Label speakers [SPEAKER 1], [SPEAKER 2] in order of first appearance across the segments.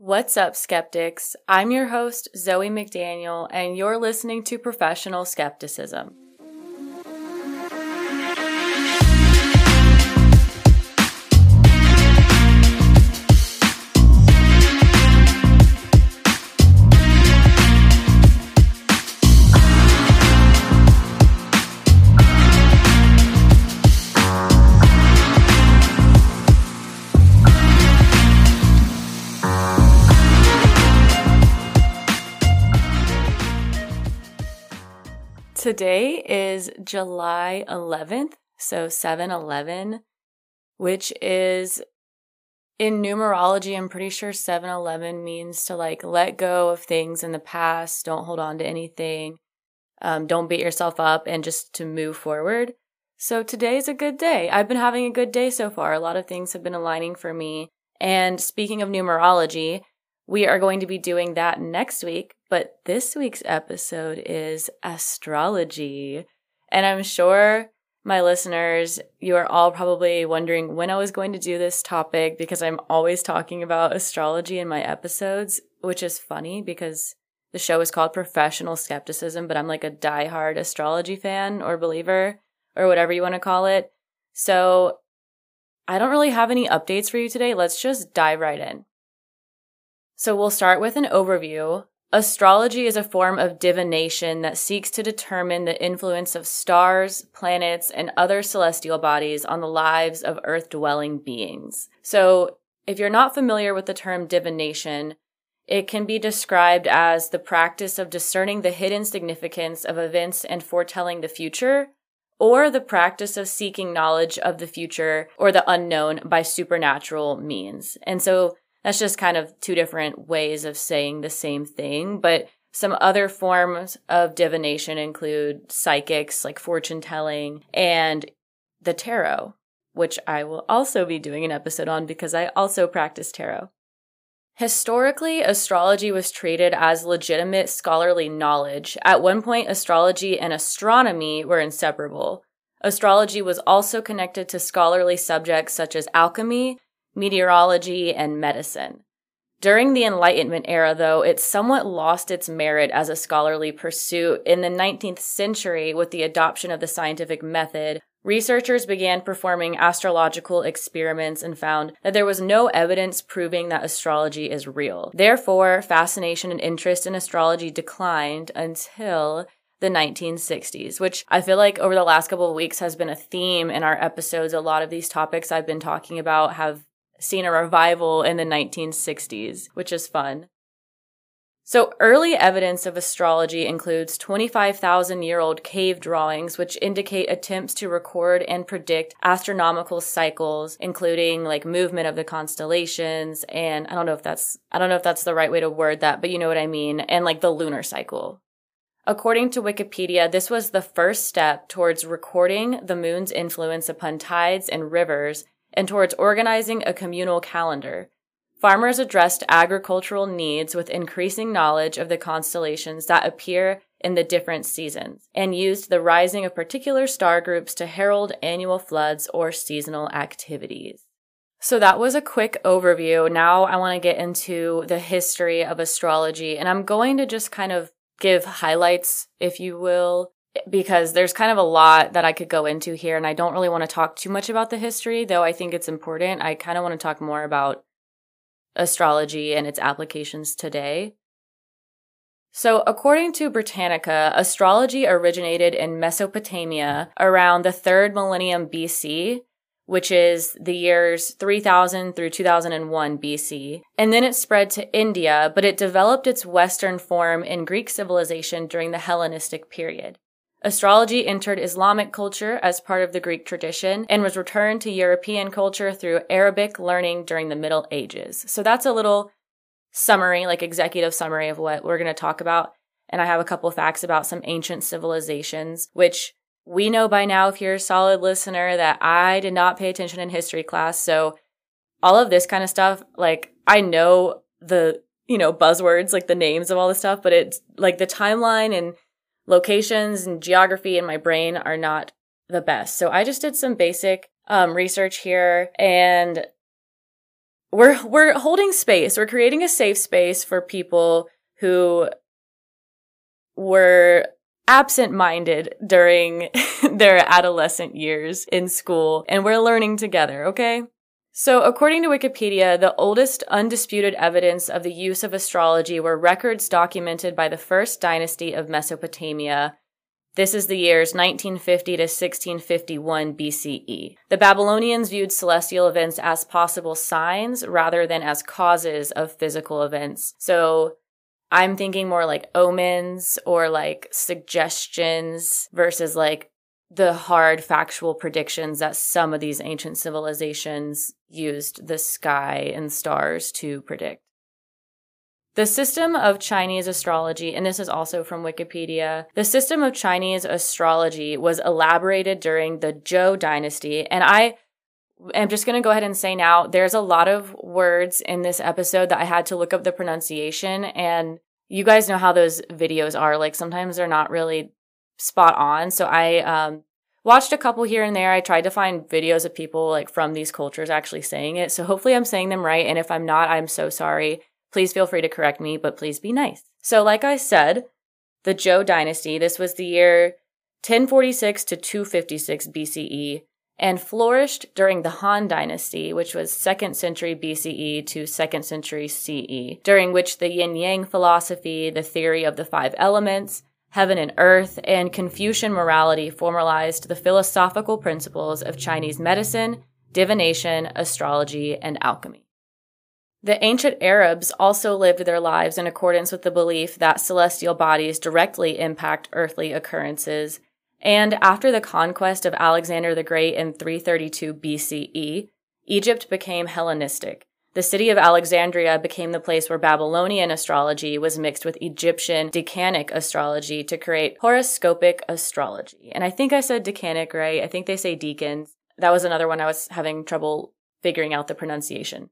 [SPEAKER 1] What's up, skeptics? I'm your host, Zoe McDaniel, and you're listening to Professional Skepticism. Today is July 11th, so 7 11, which is in numerology. I'm pretty sure 7 11 means to like let go of things in the past, don't hold on to anything, um, don't beat yourself up, and just to move forward. So today's a good day. I've been having a good day so far. A lot of things have been aligning for me. And speaking of numerology, we are going to be doing that next week, but this week's episode is astrology. And I'm sure my listeners, you are all probably wondering when I was going to do this topic because I'm always talking about astrology in my episodes, which is funny because the show is called Professional Skepticism, but I'm like a diehard astrology fan or believer or whatever you want to call it. So I don't really have any updates for you today. Let's just dive right in. So we'll start with an overview. Astrology is a form of divination that seeks to determine the influence of stars, planets, and other celestial bodies on the lives of earth dwelling beings. So if you're not familiar with the term divination, it can be described as the practice of discerning the hidden significance of events and foretelling the future, or the practice of seeking knowledge of the future or the unknown by supernatural means. And so that's just kind of two different ways of saying the same thing. But some other forms of divination include psychics, like fortune telling, and the tarot, which I will also be doing an episode on because I also practice tarot. Historically, astrology was treated as legitimate scholarly knowledge. At one point, astrology and astronomy were inseparable. Astrology was also connected to scholarly subjects such as alchemy, meteorology, and medicine. During the Enlightenment era, though, it somewhat lost its merit as a scholarly pursuit. In the 19th century, with the adoption of the scientific method, researchers began performing astrological experiments and found that there was no evidence proving that astrology is real. Therefore, fascination and interest in astrology declined until the 1960s, which I feel like over the last couple of weeks has been a theme in our episodes. A lot of these topics I've been talking about have seen a revival in the 1960s, which is fun. So, early evidence of astrology includes 25,000 year old cave drawings, which indicate attempts to record and predict astronomical cycles, including like movement of the constellations. And I don't know if that's, I don't know if that's the right way to word that, but you know what I mean. And like the lunar cycle. According to Wikipedia, this was the first step towards recording the moon's influence upon tides and rivers and towards organizing a communal calendar. Farmers addressed agricultural needs with increasing knowledge of the constellations that appear in the different seasons and used the rising of particular star groups to herald annual floods or seasonal activities. So that was a quick overview. Now I want to get into the history of astrology and I'm going to just kind of give highlights, if you will, because there's kind of a lot that I could go into here, and I don't really want to talk too much about the history, though I think it's important. I kind of want to talk more about astrology and its applications today. So, according to Britannica, astrology originated in Mesopotamia around the third millennium BC, which is the years 3000 through 2001 BC. And then it spread to India, but it developed its Western form in Greek civilization during the Hellenistic period. Astrology entered Islamic culture as part of the Greek tradition and was returned to European culture through Arabic learning during the Middle Ages. So that's a little summary, like executive summary of what we're going to talk about. And I have a couple facts about some ancient civilizations, which we know by now, if you're a solid listener, that I did not pay attention in history class. So all of this kind of stuff, like I know the, you know, buzzwords, like the names of all this stuff, but it's like the timeline and locations and geography in my brain are not the best. So I just did some basic um, research here and we're we're holding space. We're creating a safe space for people who were absent-minded during their adolescent years in school and we're learning together, okay? So, according to Wikipedia, the oldest undisputed evidence of the use of astrology were records documented by the first dynasty of Mesopotamia. This is the years 1950 to 1651 BCE. The Babylonians viewed celestial events as possible signs rather than as causes of physical events. So, I'm thinking more like omens or like suggestions versus like the hard factual predictions that some of these ancient civilizations used the sky and stars to predict. The system of Chinese astrology, and this is also from Wikipedia, the system of Chinese astrology was elaborated during the Zhou dynasty. And I am just going to go ahead and say now there's a lot of words in this episode that I had to look up the pronunciation. And you guys know how those videos are. Like sometimes they're not really spot on. So I um, watched a couple here and there. I tried to find videos of people like from these cultures actually saying it. So hopefully I'm saying them right. And if I'm not, I'm so sorry. Please feel free to correct me, but please be nice. So, like I said, the Zhou dynasty, this was the year 1046 to 256 BCE and flourished during the Han dynasty, which was 2nd century BCE to 2nd century CE, during which the yin yang philosophy, the theory of the five elements, heaven and earth, and Confucian morality formalized the philosophical principles of Chinese medicine, divination, astrology, and alchemy. The ancient Arabs also lived their lives in accordance with the belief that celestial bodies directly impact earthly occurrences. And after the conquest of Alexander the Great in 332 BCE, Egypt became Hellenistic. The city of Alexandria became the place where Babylonian astrology was mixed with Egyptian decanic astrology to create horoscopic astrology. And I think I said decanic right. I think they say deacons. That was another one I was having trouble figuring out the pronunciation.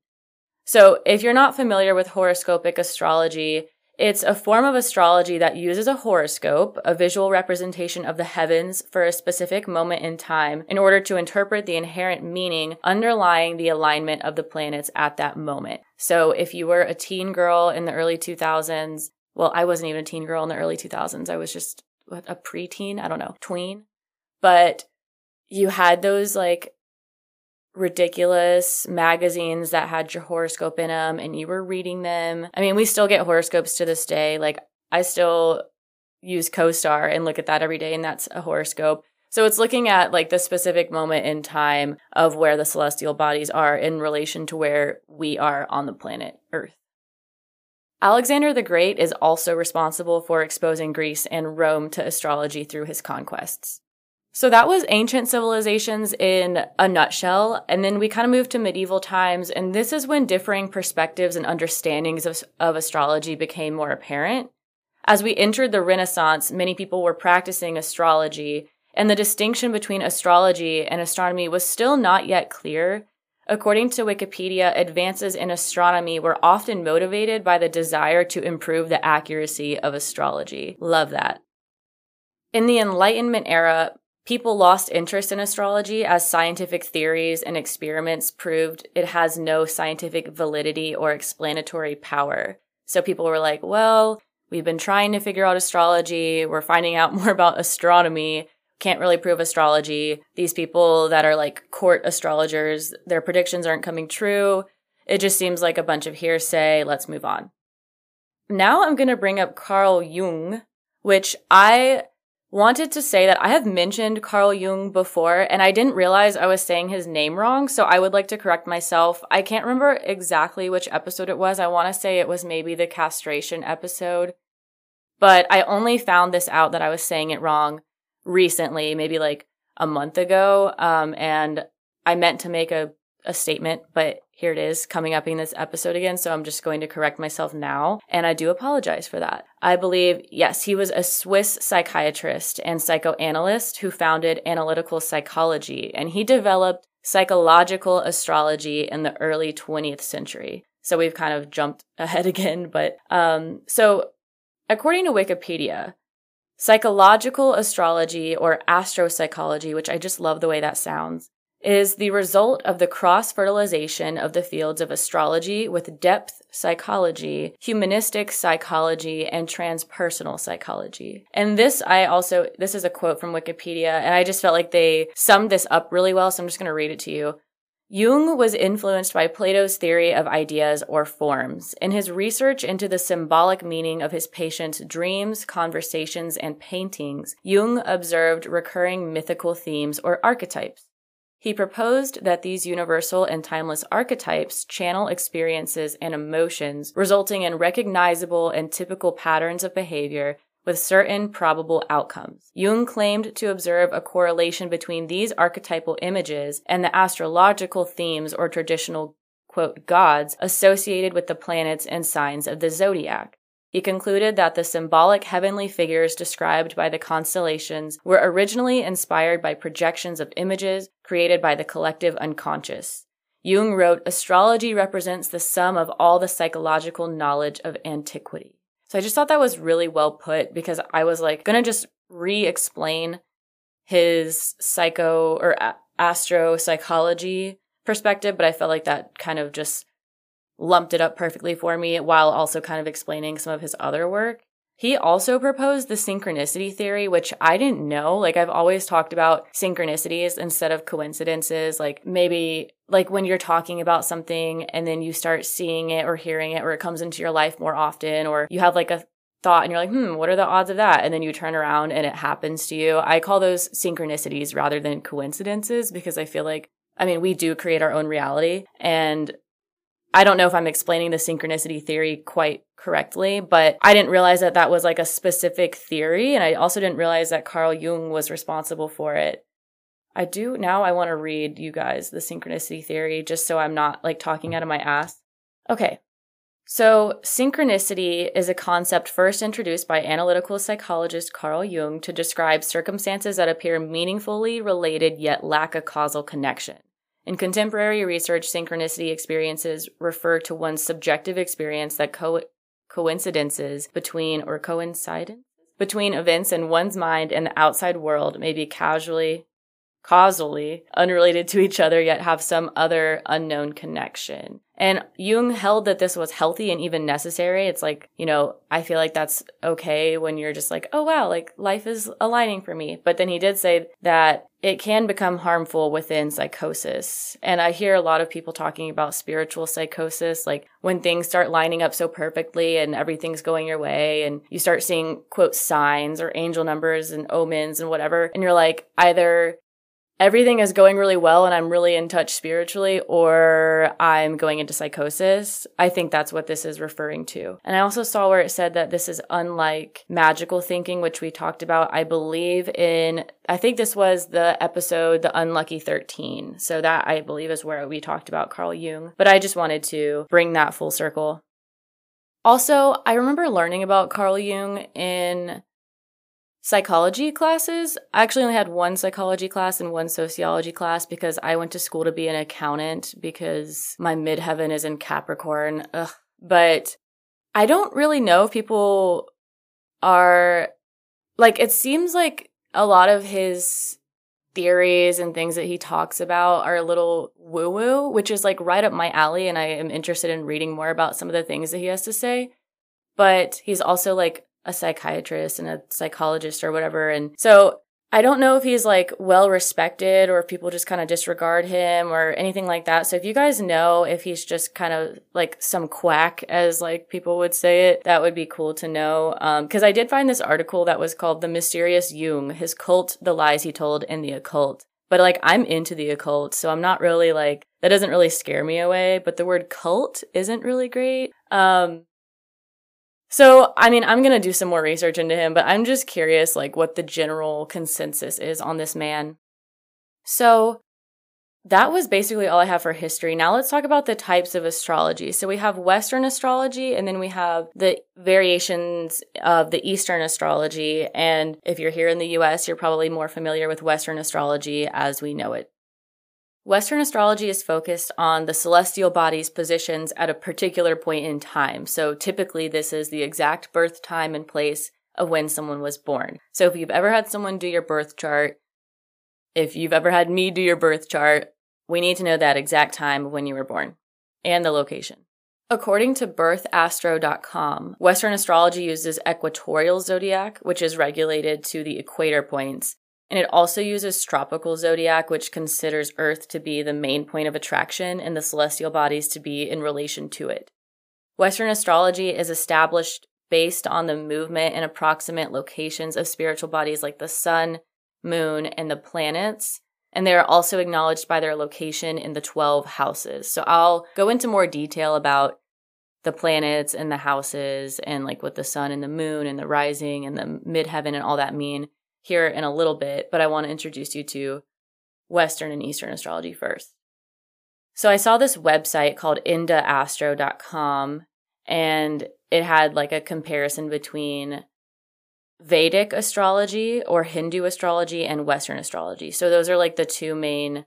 [SPEAKER 1] So if you're not familiar with horoscopic astrology, it's a form of astrology that uses a horoscope, a visual representation of the heavens for a specific moment in time, in order to interpret the inherent meaning underlying the alignment of the planets at that moment. So if you were a teen girl in the early 2000s, well, I wasn't even a teen girl in the early 2000s. I was just a preteen, I don't know, tween. But you had those like ridiculous magazines that had your horoscope in them and you were reading them. I mean, we still get horoscopes to this day. Like, I still use CoStar and look at that every day, and that's a horoscope. So it's looking at like the specific moment in time of where the celestial bodies are in relation to where we are on the planet Earth. Alexander the Great is also responsible for exposing Greece and Rome to astrology through his conquests. So that was ancient civilizations in a nutshell. And then we kind of moved to medieval times. And this is when differing perspectives and understandings of, of astrology became more apparent. As we entered the Renaissance, many people were practicing astrology, and the distinction between astrology and astronomy was still not yet clear. According to Wikipedia, advances in astronomy were often motivated by the desire to improve the accuracy of astrology. Love that. In the Enlightenment era, People lost interest in astrology as scientific theories and experiments proved it has no scientific validity or explanatory power. So people were like, well, we've been trying to figure out astrology. We're finding out more about astronomy. Can't really prove astrology. These people that are like court astrologers, their predictions aren't coming true. It just seems like a bunch of hearsay. Let's move on. Now I'm going to bring up Carl Jung, which I wanted to say that I have mentioned Carl Jung before and I didn't realize I was saying his name wrong, so I would like to correct myself. I can't remember exactly which episode it was. I want to say it was maybe the castration episode. But I only found this out that I was saying it wrong recently, maybe like a month ago. Um, and I meant to make a, a statement, but here it is coming up in this episode again. So I'm just going to correct myself now. And I do apologize for that. I believe, yes, he was a Swiss psychiatrist and psychoanalyst who founded analytical psychology, and he developed psychological astrology in the early 20th century. So we've kind of jumped ahead again, but um, so according to Wikipedia, psychological astrology or astropsychology, which I just love the way that sounds, is the result of the cross fertilization of the fields of astrology with depth psychology, humanistic psychology, and transpersonal psychology. And this, I also, this is a quote from Wikipedia, and I just felt like they summed this up really well, so I'm just going to read it to you. Jung was influenced by Plato's theory of ideas or forms. In his research into the symbolic meaning of his patients' dreams, conversations, and paintings, Jung observed recurring mythical themes or archetypes. He proposed that these universal and timeless archetypes channel experiences and emotions, resulting in recognizable and typical patterns of behavior with certain probable outcomes. Jung claimed to observe a correlation between these archetypal images and the astrological themes or traditional quote gods associated with the planets and signs of the zodiac. He concluded that the symbolic heavenly figures described by the constellations were originally inspired by projections of images created by the collective unconscious. Jung wrote, Astrology represents the sum of all the psychological knowledge of antiquity. So I just thought that was really well put because I was like, gonna just re explain his psycho or astro psychology perspective, but I felt like that kind of just lumped it up perfectly for me while also kind of explaining some of his other work. He also proposed the synchronicity theory, which I didn't know. Like, I've always talked about synchronicities instead of coincidences. Like, maybe, like when you're talking about something and then you start seeing it or hearing it or it comes into your life more often, or you have like a thought and you're like, hmm, what are the odds of that? And then you turn around and it happens to you. I call those synchronicities rather than coincidences because I feel like, I mean, we do create our own reality. And I don't know if I'm explaining the synchronicity theory quite correctly, but I didn't realize that that was like a specific theory. And I also didn't realize that Carl Jung was responsible for it. I do now, I want to read you guys the synchronicity theory just so I'm not like talking out of my ass. Okay. So, synchronicity is a concept first introduced by analytical psychologist Carl Jung to describe circumstances that appear meaningfully related yet lack a causal connection. In contemporary research, synchronicity experiences refer to one's subjective experience that co- coincidences between or coincidence between events in one's mind and the outside world may be casually causally unrelated to each other yet have some other unknown connection. And Jung held that this was healthy and even necessary. It's like, you know, I feel like that's okay when you're just like, oh wow, like life is aligning for me. But then he did say that it can become harmful within psychosis. And I hear a lot of people talking about spiritual psychosis, like when things start lining up so perfectly and everything's going your way and you start seeing quote signs or angel numbers and omens and whatever. And you're like, either everything is going really well and I'm really in touch spiritually or I'm going into psychosis. I think that's what this is referring to. And I also saw where it said that this is unlike magical thinking, which we talked about, I believe in, I think this was the episode, The Unlucky 13. So that I believe is where we talked about Carl Jung. But I just wanted to bring that full circle. Also, I remember learning about Carl Jung in psychology classes. I actually only had one psychology class and one sociology class because I went to school to be an accountant because my midheaven is in Capricorn. Ugh. But I don't really know if people are like, it seems like a lot of his theories and things that he talks about are a little woo woo, which is like right up my alley. And I am interested in reading more about some of the things that he has to say. But he's also like a psychiatrist and a psychologist or whatever. And so I don't know if he's like well respected or if people just kind of disregard him or anything like that. So if you guys know if he's just kind of like some quack, as like people would say it, that would be cool to know. Um, cause I did find this article that was called The Mysterious Jung, His Cult, The Lies He Told, and the Occult. But like I'm into the occult, so I'm not really like, that doesn't really scare me away, but the word cult isn't really great. Um, so, I mean, I'm going to do some more research into him, but I'm just curious, like, what the general consensus is on this man. So, that was basically all I have for history. Now let's talk about the types of astrology. So we have Western astrology and then we have the variations of the Eastern astrology. And if you're here in the US, you're probably more familiar with Western astrology as we know it. Western astrology is focused on the celestial body's positions at a particular point in time. So typically, this is the exact birth time and place of when someone was born. So if you've ever had someone do your birth chart, if you've ever had me do your birth chart, we need to know that exact time when you were born and the location. According to birthastro.com, Western astrology uses equatorial zodiac, which is regulated to the equator points, and it also uses tropical zodiac, which considers Earth to be the main point of attraction and the celestial bodies to be in relation to it. Western astrology is established based on the movement and approximate locations of spiritual bodies like the sun, moon, and the planets. And they are also acknowledged by their location in the 12 houses. So I'll go into more detail about the planets and the houses and like what the sun and the moon and the rising and the midheaven and all that mean here in a little bit. But I want to introduce you to Western and Eastern astrology first. So I saw this website called indaastro.com and it had like a comparison between Vedic astrology or Hindu astrology and Western astrology. So those are like the two main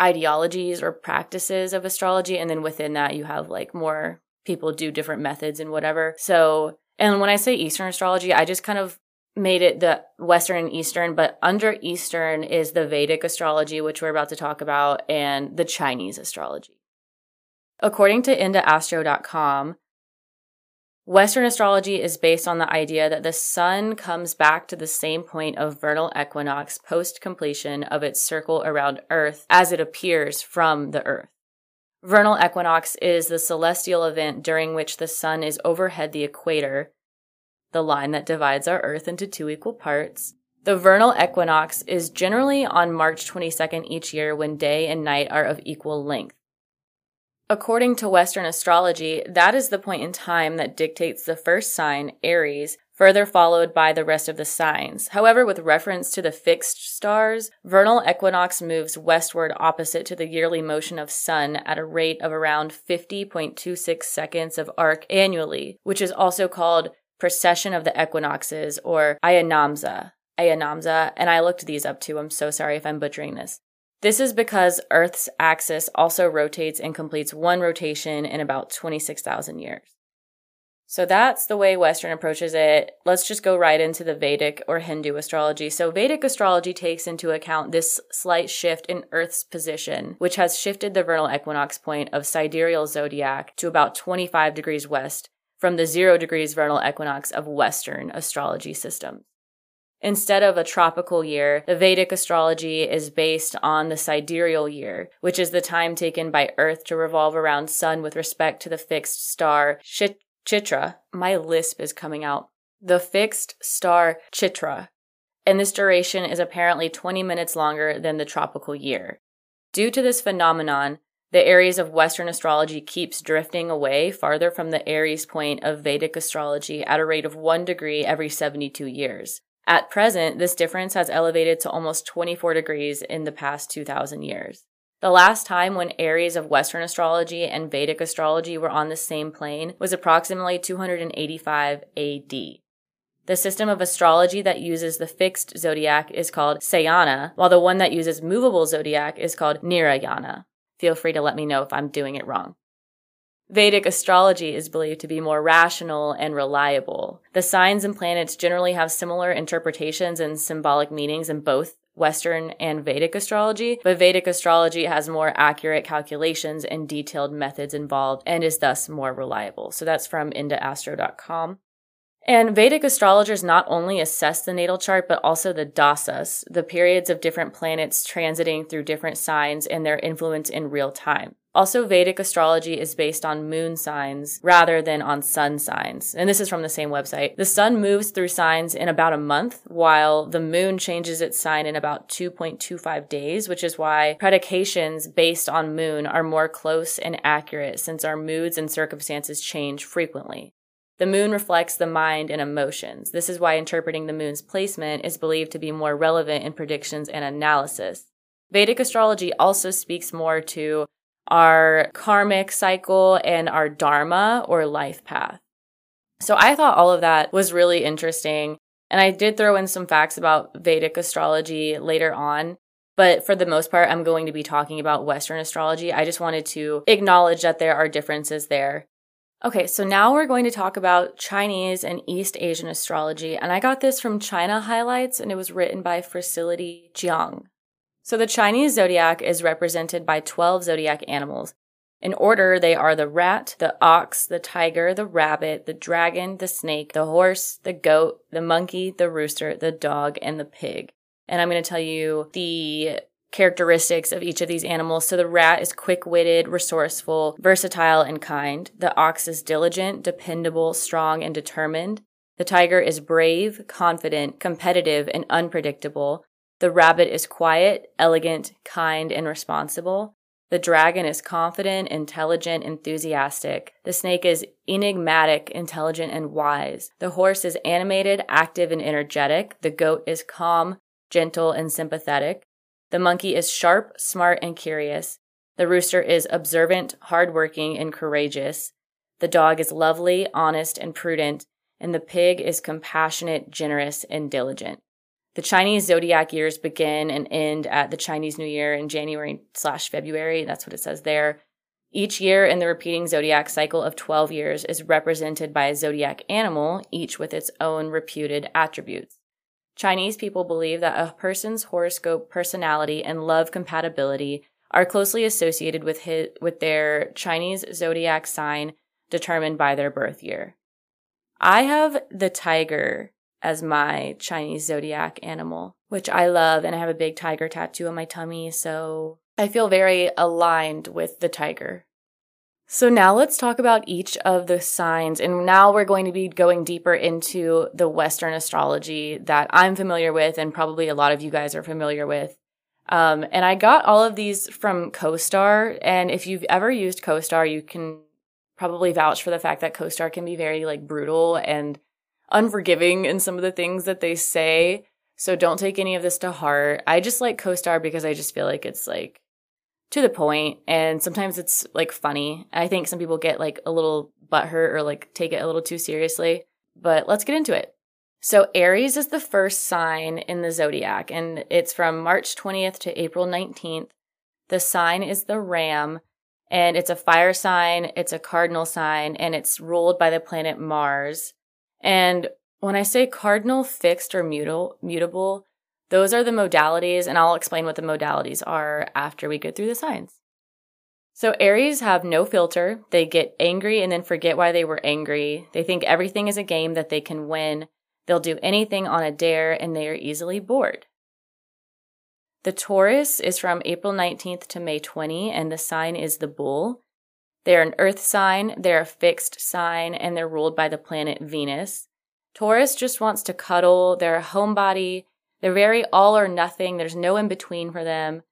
[SPEAKER 1] ideologies or practices of astrology. And then within that, you have like more people do different methods and whatever. So, and when I say Eastern astrology, I just kind of made it the Western and Eastern, but under Eastern is the Vedic astrology, which we're about to talk about, and the Chinese astrology. According to IndaAstro.com, Western astrology is based on the idea that the sun comes back to the same point of vernal equinox post completion of its circle around Earth as it appears from the Earth. Vernal equinox is the celestial event during which the sun is overhead the equator the line that divides our Earth into two equal parts. The vernal equinox is generally on March 22nd each year when day and night are of equal length. According to Western astrology, that is the point in time that dictates the first sign, Aries, further followed by the rest of the signs. However, with reference to the fixed stars, vernal equinox moves westward opposite to the yearly motion of sun at a rate of around 50.26 seconds of arc annually, which is also called precession of the equinoxes or Ayanamsa. Ayanamsa, and I looked these up too. I'm so sorry if I'm butchering this. This is because Earth's axis also rotates and completes one rotation in about 26,000 years. So that's the way Western approaches it. Let's just go right into the Vedic or Hindu astrology. So Vedic astrology takes into account this slight shift in Earth's position, which has shifted the vernal equinox point of sidereal zodiac to about 25 degrees west from the zero degrees vernal equinox of Western astrology systems. Instead of a tropical year, the Vedic astrology is based on the sidereal year, which is the time taken by Earth to revolve around Sun with respect to the fixed star Chitra. My lisp is coming out. The fixed star Chitra. And this duration is apparently 20 minutes longer than the tropical year. Due to this phenomenon, the Aries of Western astrology keeps drifting away farther from the Aries point of Vedic astrology at a rate of one degree every 72 years. At present, this difference has elevated to almost 24 degrees in the past 2,000 years. The last time when Aries of Western astrology and Vedic astrology were on the same plane was approximately 285 AD. The system of astrology that uses the fixed zodiac is called Sayana, while the one that uses movable zodiac is called Nirayana. Feel free to let me know if I'm doing it wrong. Vedic astrology is believed to be more rational and reliable. The signs and planets generally have similar interpretations and symbolic meanings in both Western and Vedic astrology, but Vedic astrology has more accurate calculations and detailed methods involved and is thus more reliable. So that's from IndaAstro.com. And Vedic astrologers not only assess the natal chart, but also the dasas, the periods of different planets transiting through different signs and their influence in real time. Also, Vedic astrology is based on moon signs rather than on sun signs. And this is from the same website. The sun moves through signs in about a month, while the moon changes its sign in about 2.25 days, which is why predications based on moon are more close and accurate since our moods and circumstances change frequently. The moon reflects the mind and emotions. This is why interpreting the moon's placement is believed to be more relevant in predictions and analysis. Vedic astrology also speaks more to our karmic cycle and our dharma or life path. So I thought all of that was really interesting. And I did throw in some facts about Vedic astrology later on. But for the most part, I'm going to be talking about Western astrology. I just wanted to acknowledge that there are differences there. Okay, so now we're going to talk about Chinese and East Asian astrology, and I got this from China Highlights, and it was written by Felicity Jiang. So the Chinese zodiac is represented by 12 zodiac animals. In order, they are the rat, the ox, the tiger, the rabbit, the dragon, the snake, the horse, the goat, the monkey, the rooster, the dog, and the pig. And I'm going to tell you the characteristics of each of these animals. So the rat is quick witted, resourceful, versatile, and kind. The ox is diligent, dependable, strong, and determined. The tiger is brave, confident, competitive, and unpredictable. The rabbit is quiet, elegant, kind, and responsible. The dragon is confident, intelligent, enthusiastic. The snake is enigmatic, intelligent, and wise. The horse is animated, active, and energetic. The goat is calm, gentle, and sympathetic. The monkey is sharp, smart, and curious. The rooster is observant, hardworking, and courageous. The dog is lovely, honest, and prudent. And the pig is compassionate, generous, and diligent. The Chinese zodiac years begin and end at the Chinese New Year in January slash February. That's what it says there. Each year in the repeating zodiac cycle of 12 years is represented by a zodiac animal, each with its own reputed attributes. Chinese people believe that a person's horoscope, personality, and love compatibility are closely associated with his, with their Chinese zodiac sign determined by their birth year. I have the tiger as my Chinese zodiac animal, which I love, and I have a big tiger tattoo on my tummy, so I feel very aligned with the tiger. So now let's talk about each of the signs. And now we're going to be going deeper into the Western astrology that I'm familiar with and probably a lot of you guys are familiar with. Um, and I got all of these from CoStar. And if you've ever used CoStar, you can probably vouch for the fact that CoStar can be very like brutal and unforgiving in some of the things that they say. So don't take any of this to heart. I just like CoStar because I just feel like it's like to the point and sometimes it's like funny. I think some people get like a little butthurt or like take it a little too seriously. But let's get into it. So Aries is the first sign in the zodiac and it's from March 20th to April 19th. The sign is the ram and it's a fire sign, it's a cardinal sign, and it's ruled by the planet Mars. And when I say cardinal, fixed, or mutable, those are the modalities, and I'll explain what the modalities are after we get through the signs. So, Aries have no filter. They get angry and then forget why they were angry. They think everything is a game that they can win. They'll do anything on a dare, and they are easily bored. The Taurus is from April 19th to May 20, and the sign is the bull. They're an earth sign, they're a fixed sign, and they're ruled by the planet Venus. Taurus just wants to cuddle, they're a homebody, they're very all or nothing. There's no in between for them.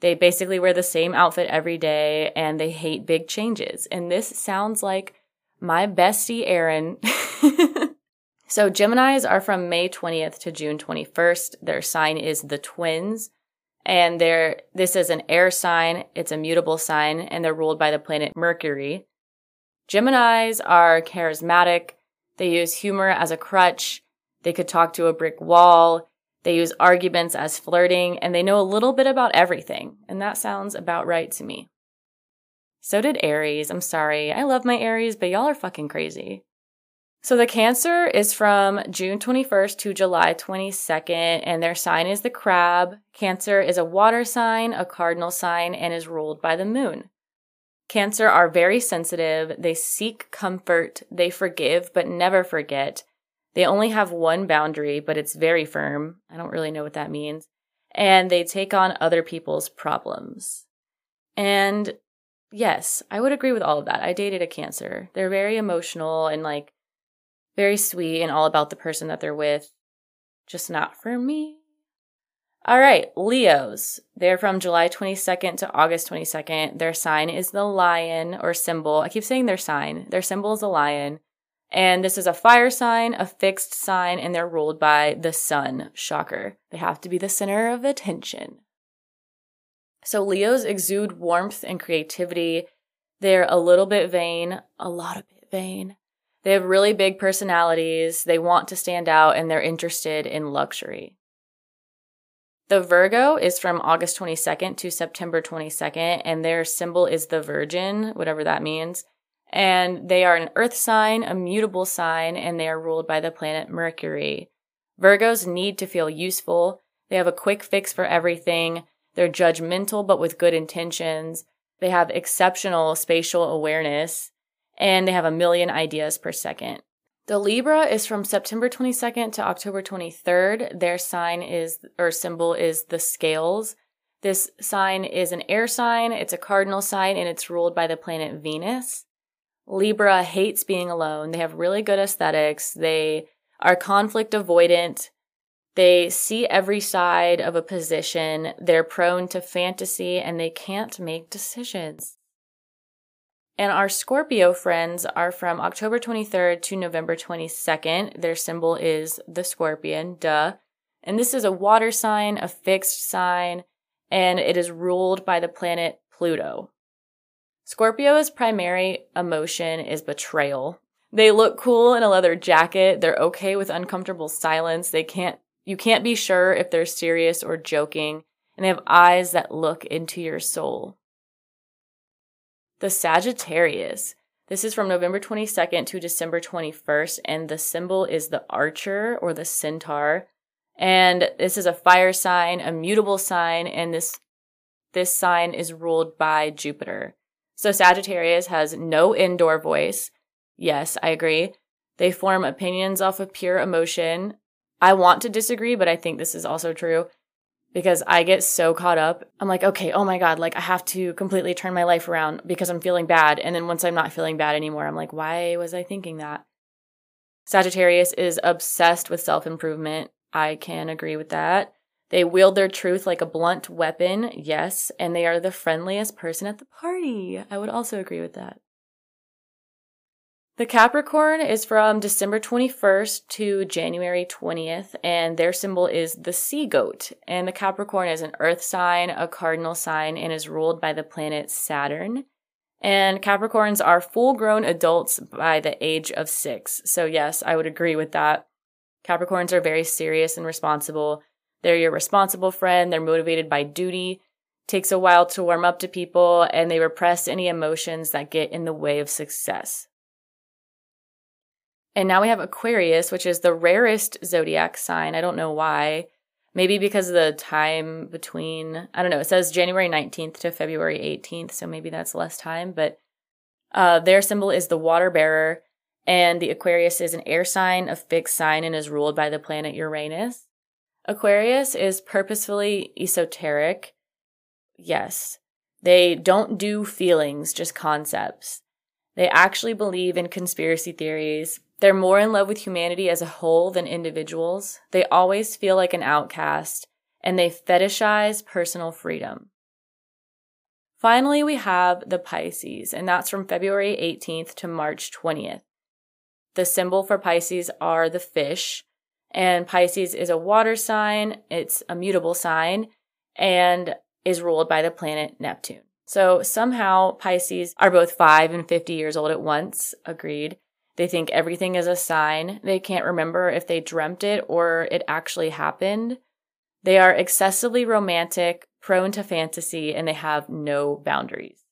[SPEAKER 1] They basically wear the same outfit every day and they hate big changes. And this sounds like my bestie, Erin. so, Geminis are from May 20th to June 21st. Their sign is the twins. And they're, this is an air sign, it's a mutable sign, and they're ruled by the planet Mercury. Geminis are charismatic. They use humor as a crutch. They could talk to a brick wall. They use arguments as flirting, and they know a little bit about everything, and that sounds about right to me. So did Aries. I'm sorry. I love my Aries, but y'all are fucking crazy. So the Cancer is from June 21st to July 22nd, and their sign is the crab. Cancer is a water sign, a cardinal sign, and is ruled by the moon. Cancer are very sensitive. They seek comfort. They forgive, but never forget. They only have one boundary, but it's very firm. I don't really know what that means. And they take on other people's problems. And yes, I would agree with all of that. I dated a cancer. They're very emotional and like very sweet and all about the person that they're with. Just not for me. All right, Leos. They're from July 22nd to August 22nd. Their sign is the lion or symbol. I keep saying their sign. Their symbol is a lion. And this is a fire sign, a fixed sign, and they're ruled by the sun. Shocker. They have to be the center of attention. So Leos exude warmth and creativity. They're a little bit vain, a lot of bit vain. They have really big personalities. They want to stand out and they're interested in luxury. The Virgo is from August 22nd to September 22nd, and their symbol is the Virgin, whatever that means. And they are an earth sign, a mutable sign, and they are ruled by the planet Mercury. Virgos need to feel useful. They have a quick fix for everything. They're judgmental, but with good intentions. They have exceptional spatial awareness and they have a million ideas per second. The Libra is from September 22nd to October 23rd. Their sign is, or symbol is the scales. This sign is an air sign, it's a cardinal sign, and it's ruled by the planet Venus. Libra hates being alone. They have really good aesthetics. They are conflict avoidant. They see every side of a position. They're prone to fantasy and they can't make decisions. And our Scorpio friends are from October 23rd to November 22nd. Their symbol is the scorpion, duh. And this is a water sign, a fixed sign, and it is ruled by the planet Pluto. Scorpio's primary emotion is betrayal. They look cool in a leather jacket. They're okay with uncomfortable silence. They can't, you can't be sure if they're serious or joking. And they have eyes that look into your soul. The Sagittarius. This is from November 22nd to December 21st, and the symbol is the archer or the centaur. And this is a fire sign, a mutable sign, and this this sign is ruled by Jupiter. So Sagittarius has no indoor voice. Yes, I agree. They form opinions off of pure emotion. I want to disagree, but I think this is also true because I get so caught up. I'm like, okay, oh my God, like I have to completely turn my life around because I'm feeling bad. And then once I'm not feeling bad anymore, I'm like, why was I thinking that? Sagittarius is obsessed with self improvement. I can agree with that. They wield their truth like a blunt weapon, yes, and they are the friendliest person at the party. I would also agree with that. The Capricorn is from December 21st to January 20th, and their symbol is the sea goat. And the Capricorn is an earth sign, a cardinal sign, and is ruled by the planet Saturn. And Capricorns are full grown adults by the age of six. So, yes, I would agree with that. Capricorns are very serious and responsible. They're your responsible friend. They're motivated by duty. Takes a while to warm up to people and they repress any emotions that get in the way of success. And now we have Aquarius, which is the rarest zodiac sign. I don't know why. Maybe because of the time between, I don't know, it says January 19th to February 18th, so maybe that's less time. But uh, their symbol is the water bearer, and the Aquarius is an air sign, a fixed sign, and is ruled by the planet Uranus. Aquarius is purposefully esoteric. Yes. They don't do feelings, just concepts. They actually believe in conspiracy theories. They're more in love with humanity as a whole than individuals. They always feel like an outcast and they fetishize personal freedom. Finally, we have the Pisces, and that's from February 18th to March 20th. The symbol for Pisces are the fish, and Pisces is a water sign, it's a mutable sign, and is ruled by the planet Neptune. So somehow Pisces are both 5 and 50 years old at once, agreed. They think everything is a sign. They can't remember if they dreamt it or it actually happened. They are excessively romantic, prone to fantasy, and they have no boundaries.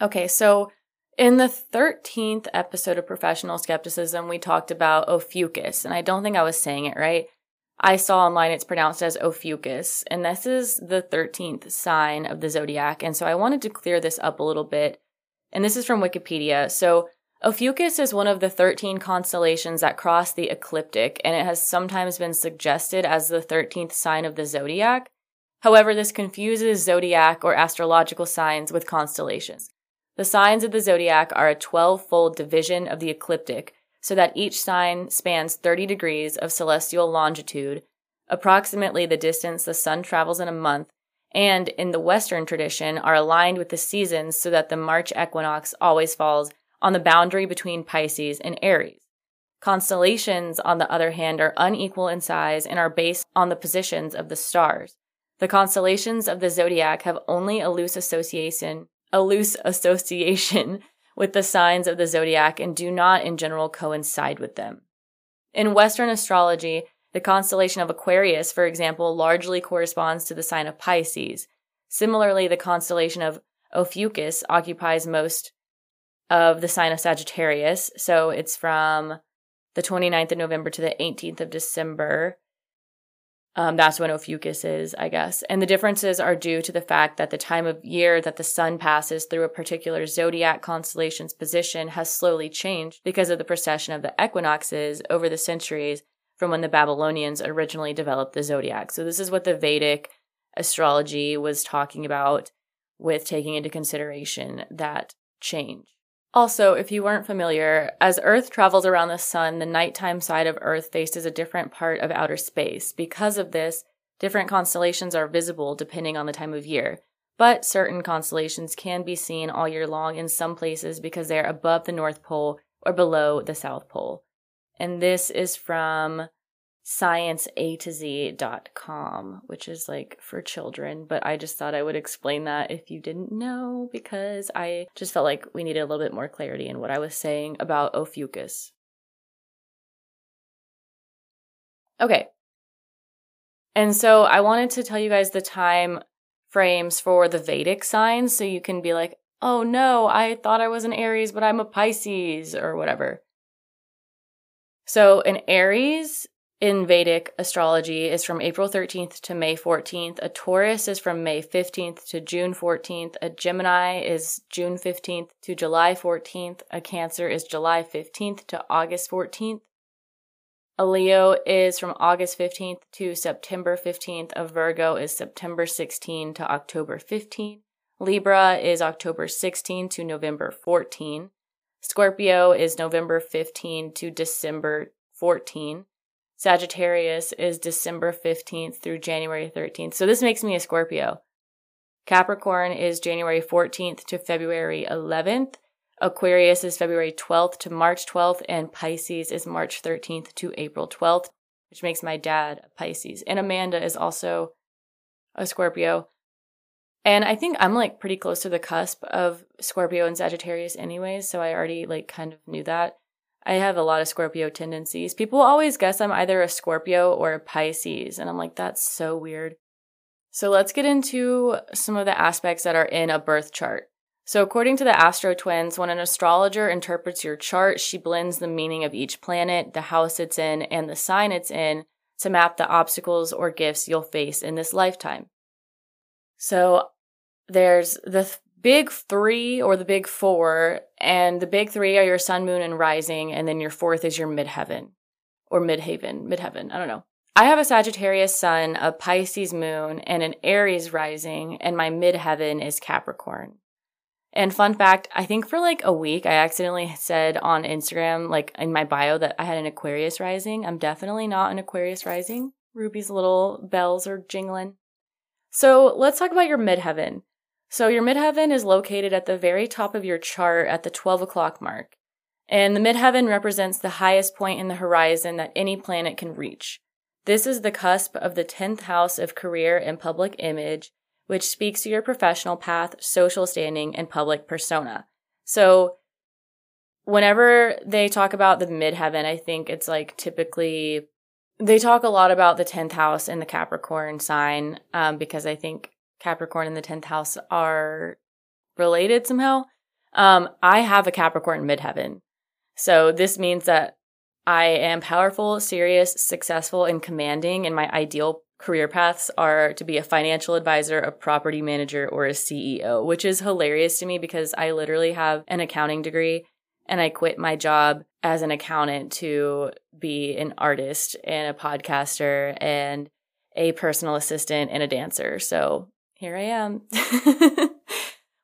[SPEAKER 1] Okay, so in the 13th episode of Professional Skepticism, we talked about Ophiuchus, and I don't think I was saying it right. I saw online it's pronounced as Ophiuchus, and this is the 13th sign of the zodiac, and so I wanted to clear this up a little bit. And this is from Wikipedia. So, Ophiuchus is one of the 13 constellations that cross the ecliptic, and it has sometimes been suggested as the 13th sign of the zodiac. However, this confuses zodiac or astrological signs with constellations. The signs of the zodiac are a 12 fold division of the ecliptic, so that each sign spans 30 degrees of celestial longitude, approximately the distance the sun travels in a month, and in the Western tradition are aligned with the seasons so that the March equinox always falls on the boundary between Pisces and Aries. Constellations, on the other hand, are unequal in size and are based on the positions of the stars. The constellations of the zodiac have only a loose association a loose association with the signs of the zodiac and do not in general coincide with them. In Western astrology, the constellation of Aquarius, for example, largely corresponds to the sign of Pisces. Similarly, the constellation of Ophiuchus occupies most of the sign of Sagittarius. So it's from the 29th of November to the 18th of December. Um, that's when Ophiuchus is, I guess. And the differences are due to the fact that the time of year that the sun passes through a particular zodiac constellation's position has slowly changed because of the precession of the equinoxes over the centuries from when the Babylonians originally developed the zodiac. So, this is what the Vedic astrology was talking about with taking into consideration that change. Also, if you weren't familiar, as Earth travels around the sun, the nighttime side of Earth faces a different part of outer space. Because of this, different constellations are visible depending on the time of year. But certain constellations can be seen all year long in some places because they are above the North Pole or below the South Pole. And this is from scienceA to Z.com, which is like for children. But I just thought I would explain that if you didn't know, because I just felt like we needed a little bit more clarity in what I was saying about Ophiuchus. Okay. And so I wanted to tell you guys the time frames for the Vedic signs so you can be like, oh no, I thought I was an Aries, but I'm a Pisces or whatever. So an Aries in Vedic astrology is from April 13th to May 14th. A Taurus is from May 15th to June 14th. A Gemini is June 15th to July 14th. A Cancer is July 15th to August 14th. A Leo is from August 15th to September 15th. A Virgo is September 16th to October 15th. Libra is October 16th to November 14th. Scorpio is November 15th to December 14. Sagittarius is December 15th through January 13th. So this makes me a Scorpio. Capricorn is January 14th to February 11th. Aquarius is February 12th to March 12th. And Pisces is March 13th to April 12th, which makes my dad a Pisces. And Amanda is also a Scorpio. And I think I'm like pretty close to the cusp of Scorpio and Sagittarius anyways, so I already like kind of knew that. I have a lot of Scorpio tendencies. People always guess I'm either a Scorpio or a Pisces, and I'm like, that's so weird. So let's get into some of the aspects that are in a birth chart. So, according to the Astro Twins, when an astrologer interprets your chart, she blends the meaning of each planet, the house it's in, and the sign it's in to map the obstacles or gifts you'll face in this lifetime. So, there's the big three or the big four, and the big three are your sun, moon, and rising, and then your fourth is your midheaven or midhaven, midheaven. I don't know. I have a Sagittarius sun, a Pisces moon, and an Aries rising, and my midheaven is Capricorn. And fun fact, I think for like a week, I accidentally said on Instagram, like in my bio, that I had an Aquarius rising. I'm definitely not an Aquarius rising. Ruby's little bells are jingling. So let's talk about your midheaven. So your midheaven is located at the very top of your chart at the 12 o'clock mark. And the midheaven represents the highest point in the horizon that any planet can reach. This is the cusp of the 10th house of career and public image, which speaks to your professional path, social standing, and public persona. So whenever they talk about the midheaven, I think it's like typically they talk a lot about the 10th house and the Capricorn sign um, because I think Capricorn in the 10th house are related somehow. Um, I have a Capricorn in midheaven. So this means that I am powerful, serious, successful, and commanding, and my ideal career paths are to be a financial advisor, a property manager, or a CEO, which is hilarious to me because I literally have an accounting degree and I quit my job as an accountant to be an artist and a podcaster and a personal assistant and a dancer. So here I am.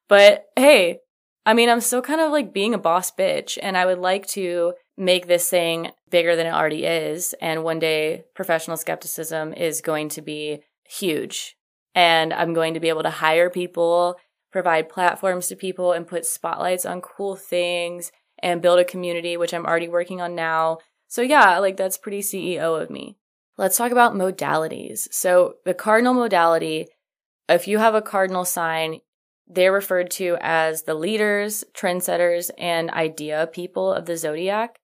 [SPEAKER 1] but hey, I mean, I'm still kind of like being a boss bitch, and I would like to make this thing bigger than it already is. And one day, professional skepticism is going to be huge. And I'm going to be able to hire people, provide platforms to people, and put spotlights on cool things and build a community, which I'm already working on now. So, yeah, like that's pretty CEO of me. Let's talk about modalities. So, the cardinal modality if you have a cardinal sign, they're referred to as the leaders, trendsetters, and idea people of the zodiac.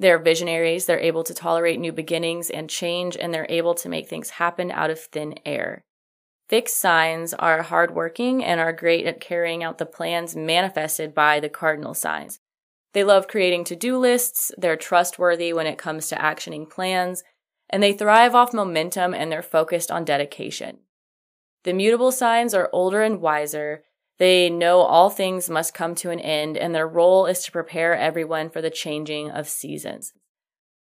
[SPEAKER 1] They're visionaries, they're able to tolerate new beginnings and change, and they're able to make things happen out of thin air. Fixed signs are hardworking and are great at carrying out the plans manifested by the cardinal signs. They love creating to do lists, they're trustworthy when it comes to actioning plans, and they thrive off momentum and they're focused on dedication. The mutable signs are older and wiser. They know all things must come to an end, and their role is to prepare everyone for the changing of seasons.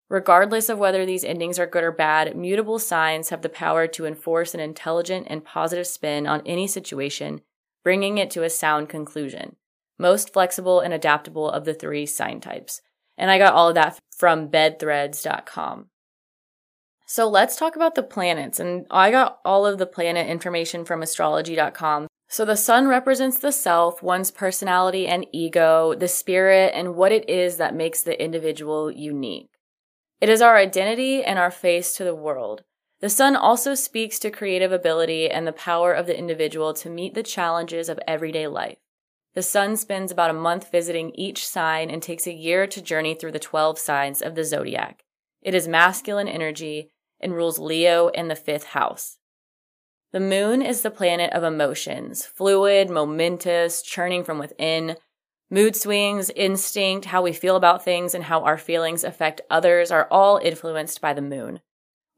[SPEAKER 1] Regardless of whether these endings are good or bad, mutable signs have the power to enforce an intelligent and positive spin on any situation, bringing it to a sound conclusion. Most flexible and adaptable of the three sign types. And I got all of that from bedthreads.com. So let's talk about the planets. And I got all of the planet information from astrology.com. So the sun represents the self, one's personality and ego, the spirit, and what it is that makes the individual unique. It is our identity and our face to the world. The sun also speaks to creative ability and the power of the individual to meet the challenges of everyday life. The sun spends about a month visiting each sign and takes a year to journey through the 12 signs of the zodiac. It is masculine energy and rules Leo in the fifth house. The moon is the planet of emotions, fluid, momentous, churning from within, Mood swings, instinct, how we feel about things, and how our feelings affect others are all influenced by the moon.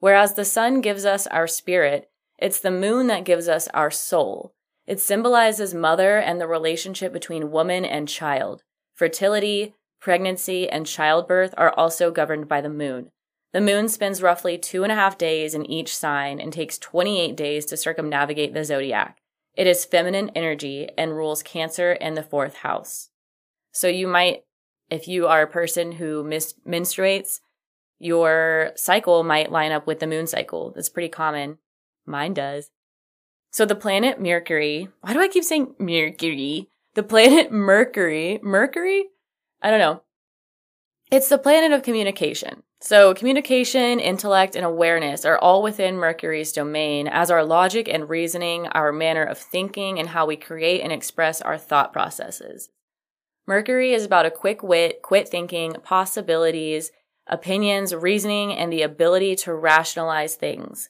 [SPEAKER 1] Whereas the sun gives us our spirit, it's the moon that gives us our soul. It symbolizes mother and the relationship between woman and child. Fertility, pregnancy, and childbirth are also governed by the moon. The moon spends roughly two and a half days in each sign and takes 28 days to circumnavigate the zodiac. It is feminine energy and rules Cancer and the fourth house. So you might, if you are a person who mis- menstruates, your cycle might line up with the moon cycle. That's pretty common. Mine does. So the planet Mercury, why do I keep saying Mercury? The planet Mercury, Mercury? I don't know. It's the planet of communication. So communication, intellect, and awareness are all within Mercury's domain, as are logic and reasoning, our manner of thinking, and how we create and express our thought processes. Mercury is about a quick wit, quit thinking, possibilities, opinions, reasoning, and the ability to rationalize things.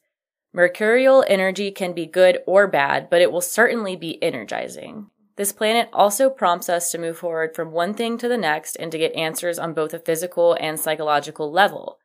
[SPEAKER 1] Mercurial energy can be good or bad, but it will certainly be energizing. This planet also prompts us to move forward from one thing to the next and to get answers on both a physical and psychological level.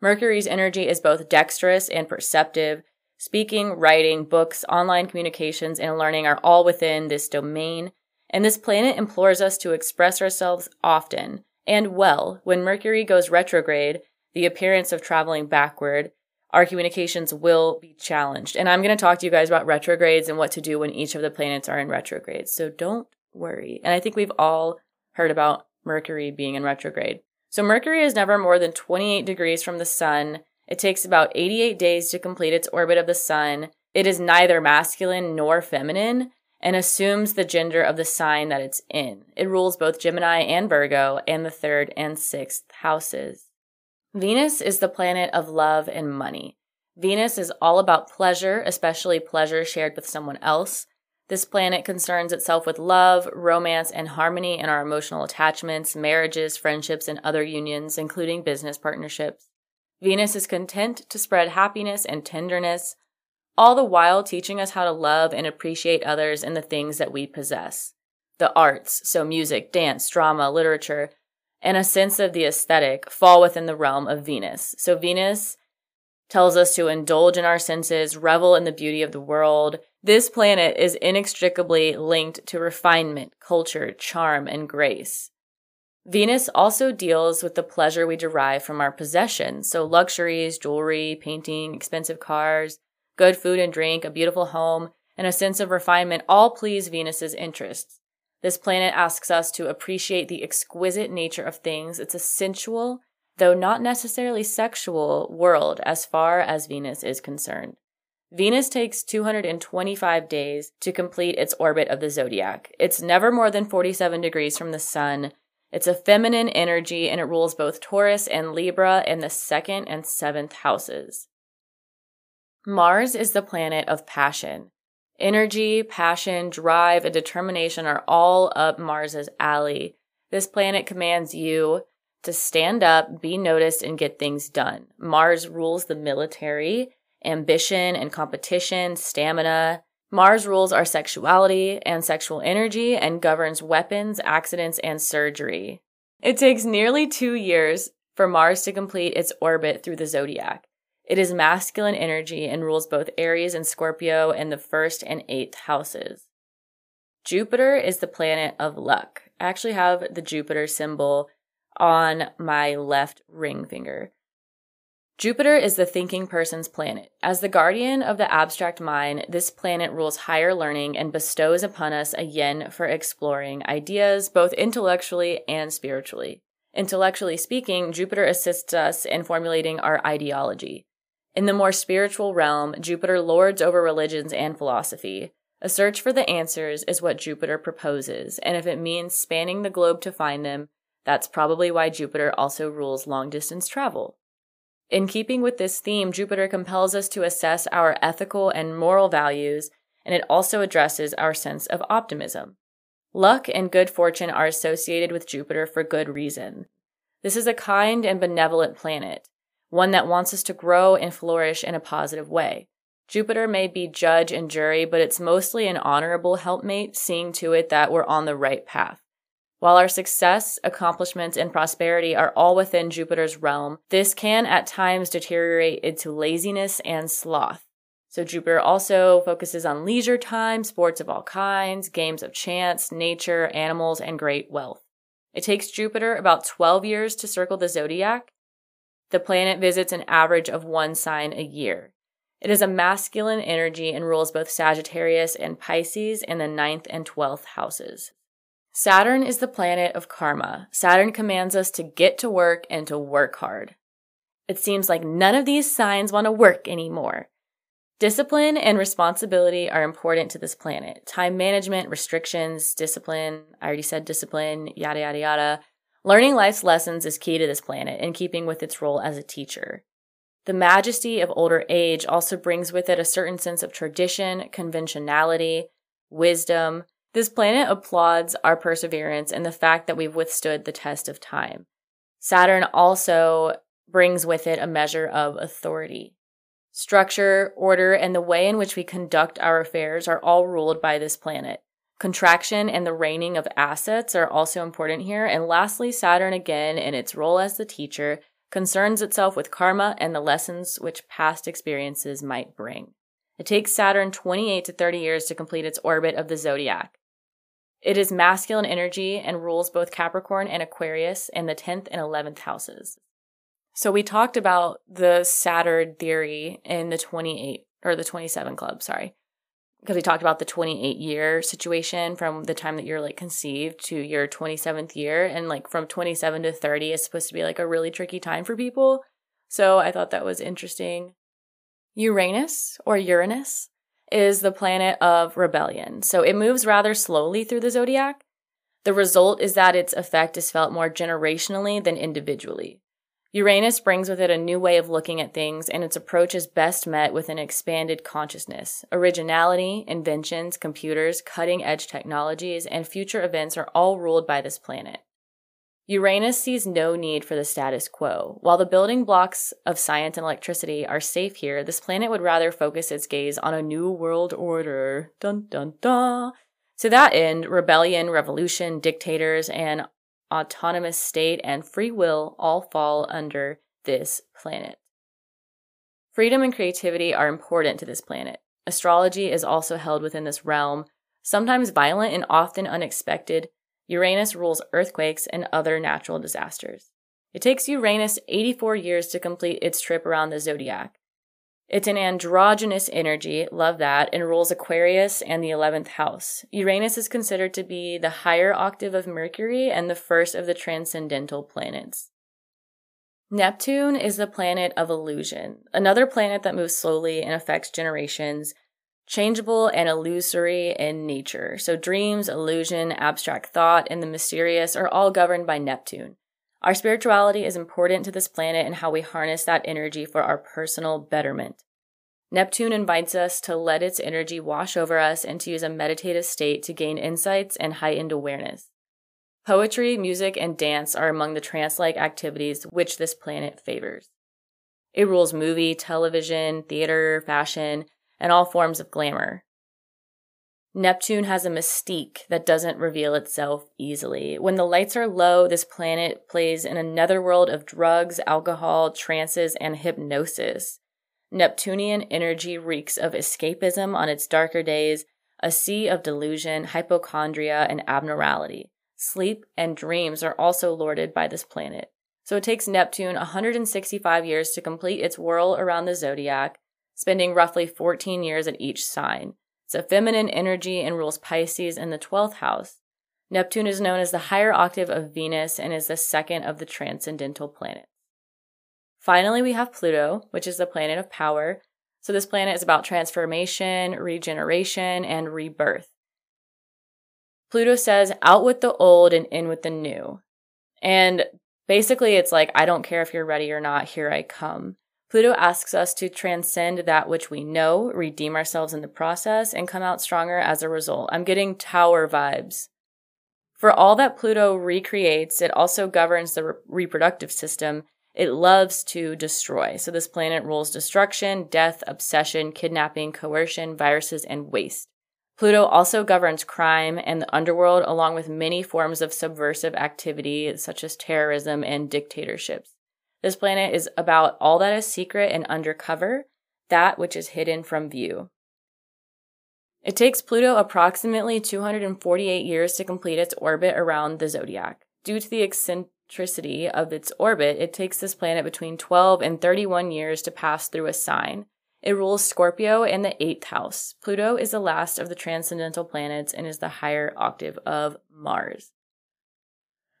[SPEAKER 1] Mercury's energy is both dexterous and perceptive. Speaking, writing, books, online communications, and learning are all within this domain, and this planet implores us to express ourselves often and well. When Mercury goes retrograde, the appearance of traveling backward, our communications will be challenged. And I'm going to talk to you guys about retrogrades and what to do when each of the planets are in retrograde. So don't worry. And I think we've all heard about Mercury being in retrograde. So Mercury is never more than 28 degrees from the sun. It takes about 88 days to complete its orbit of the sun. It is neither masculine nor feminine and assumes the gender of the sign that it's in. It rules both Gemini and Virgo and the third and sixth houses. Venus is the planet of love and money. Venus is all about pleasure, especially pleasure shared with someone else. This planet concerns itself with love, romance, and harmony in our emotional attachments, marriages, friendships, and other unions, including business partnerships. Venus is content to spread happiness and tenderness, all the while teaching us how to love and appreciate others and the things that we possess. The arts, so music, dance, drama, literature, and a sense of the aesthetic fall within the realm of Venus. So Venus tells us to indulge in our senses, revel in the beauty of the world. This planet is inextricably linked to refinement, culture, charm, and grace. Venus also deals with the pleasure we derive from our possessions, so luxuries, jewelry, painting, expensive cars, good food and drink, a beautiful home, and a sense of refinement all please Venus's interests. This planet asks us to appreciate the exquisite nature of things. It's a sensual, though not necessarily sexual, world as far as Venus is concerned. Venus takes 225 days to complete its orbit of the zodiac. It's never more than 47 degrees from the sun. It's a feminine energy and it rules both Taurus and Libra in the second and seventh houses. Mars is the planet of passion. Energy, passion, drive, and determination are all up Mars's alley. This planet commands you to stand up, be noticed, and get things done. Mars rules the military, ambition and competition, stamina. Mars rules our sexuality and sexual energy and governs weapons, accidents, and surgery. It takes nearly two years for Mars to complete its orbit through the zodiac. It is masculine energy and rules both Aries and Scorpio in the first and eighth houses. Jupiter is the planet of luck. I actually have the Jupiter symbol on my left ring finger. Jupiter is the thinking person's planet. As the guardian of the abstract mind, this planet rules higher learning and bestows upon us a yen for exploring ideas, both intellectually and spiritually. Intellectually speaking, Jupiter assists us in formulating our ideology. In the more spiritual realm, Jupiter lords over religions and philosophy. A search for the answers is what Jupiter proposes, and if it means spanning the globe to find them, that's probably why Jupiter also rules long distance travel. In keeping with this theme, Jupiter compels us to assess our ethical and moral values, and it also addresses our sense of optimism. Luck and good fortune are associated with Jupiter for good reason. This is a kind and benevolent planet, one that wants us to grow and flourish in a positive way. Jupiter may be judge and jury, but it's mostly an honorable helpmate, seeing to it that we're on the right path. While our success, accomplishments, and prosperity are all within Jupiter's realm, this can at times deteriorate into laziness and sloth. So Jupiter also focuses on leisure time, sports of all kinds, games of chance, nature, animals, and great wealth. It takes Jupiter about 12 years to circle the zodiac. The planet visits an average of one sign a year. It is a masculine energy and rules both Sagittarius and Pisces in the ninth and 12th houses. Saturn is the planet of karma. Saturn commands us to get to work and to work hard. It seems like none of these signs want to work anymore. Discipline and responsibility are important to this planet. Time management, restrictions, discipline. I already said discipline, yada, yada, yada. Learning life's lessons is key to this planet in keeping with its role as a teacher. The majesty of older age also brings with it a certain sense of tradition, conventionality, wisdom, this planet applauds our perseverance and the fact that we've withstood the test of time. Saturn also brings with it a measure of authority. Structure, order, and the way in which we conduct our affairs are all ruled by this planet. Contraction and the reigning of assets are also important here. And lastly, Saturn, again, in its role as the teacher, concerns itself with karma and the lessons which past experiences might bring. It takes Saturn 28 to 30 years to complete its orbit of the zodiac. It is masculine energy and rules both Capricorn and Aquarius in the 10th and 11th houses. So we talked about the Saturn theory in the 28 or the 27 club, sorry. Because we talked about the 28 year situation from the time that you're like conceived to your 27th year. And like from 27 to 30 is supposed to be like a really tricky time for people. So I thought that was interesting. Uranus or Uranus is the planet of rebellion. So it moves rather slowly through the zodiac. The result is that its effect is felt more generationally than individually. Uranus brings with it a new way of looking at things, and its approach is best met with an expanded consciousness. Originality, inventions, computers, cutting edge technologies, and future events are all ruled by this planet. Uranus sees no need for the status quo. While the building blocks of science and electricity are safe here, this planet would rather focus its gaze on a new world order. Dun dun dun. To that end, rebellion, revolution, dictators, and autonomous state and free will all fall under this planet. Freedom and creativity are important to this planet. Astrology is also held within this realm, sometimes violent and often unexpected, Uranus rules earthquakes and other natural disasters. It takes Uranus 84 years to complete its trip around the zodiac. It's an androgynous energy, love that, and rules Aquarius and the 11th house. Uranus is considered to be the higher octave of Mercury and the first of the transcendental planets. Neptune is the planet of illusion, another planet that moves slowly and affects generations, changeable and illusory in nature. So, dreams, illusion, abstract thought, and the mysterious are all governed by Neptune. Our spirituality is important to this planet and how we harness that energy for our personal betterment. Neptune invites us to let its energy wash over us and to use a meditative state to gain insights and heightened awareness. Poetry, music, and dance are among the trance like activities which this planet favors. It rules movie, television, theater, fashion, and all forms of glamour. Neptune has a mystique that doesn't reveal itself easily. When the lights are low, this planet plays in another world of drugs, alcohol, trances, and hypnosis. Neptunian energy reeks of escapism on its darker days, a sea of delusion, hypochondria, and abnormality. Sleep and dreams are also lorded by this planet. So it takes Neptune 165 years to complete its whirl around the zodiac, spending roughly 14 years at each sign. A feminine energy and rules Pisces in the 12th house. Neptune is known as the higher octave of Venus and is the second of the transcendental planets. Finally, we have Pluto, which is the planet of power. So, this planet is about transformation, regeneration, and rebirth. Pluto says, out with the old and in with the new. And basically, it's like, I don't care if you're ready or not, here I come. Pluto asks us to transcend that which we know, redeem ourselves in the process, and come out stronger as a result. I'm getting tower vibes. For all that Pluto recreates, it also governs the re- reproductive system. It loves to destroy. So this planet rules destruction, death, obsession, kidnapping, coercion, viruses, and waste. Pluto also governs crime and the underworld, along with many forms of subversive activity, such as terrorism and dictatorships. This planet is about all that is secret and undercover, that which is hidden from view. It takes Pluto approximately 248 years to complete its orbit around the zodiac. Due to the eccentricity of its orbit, it takes this planet between 12 and 31 years to pass through a sign. It rules Scorpio in the eighth house. Pluto is the last of the transcendental planets and is the higher octave of Mars.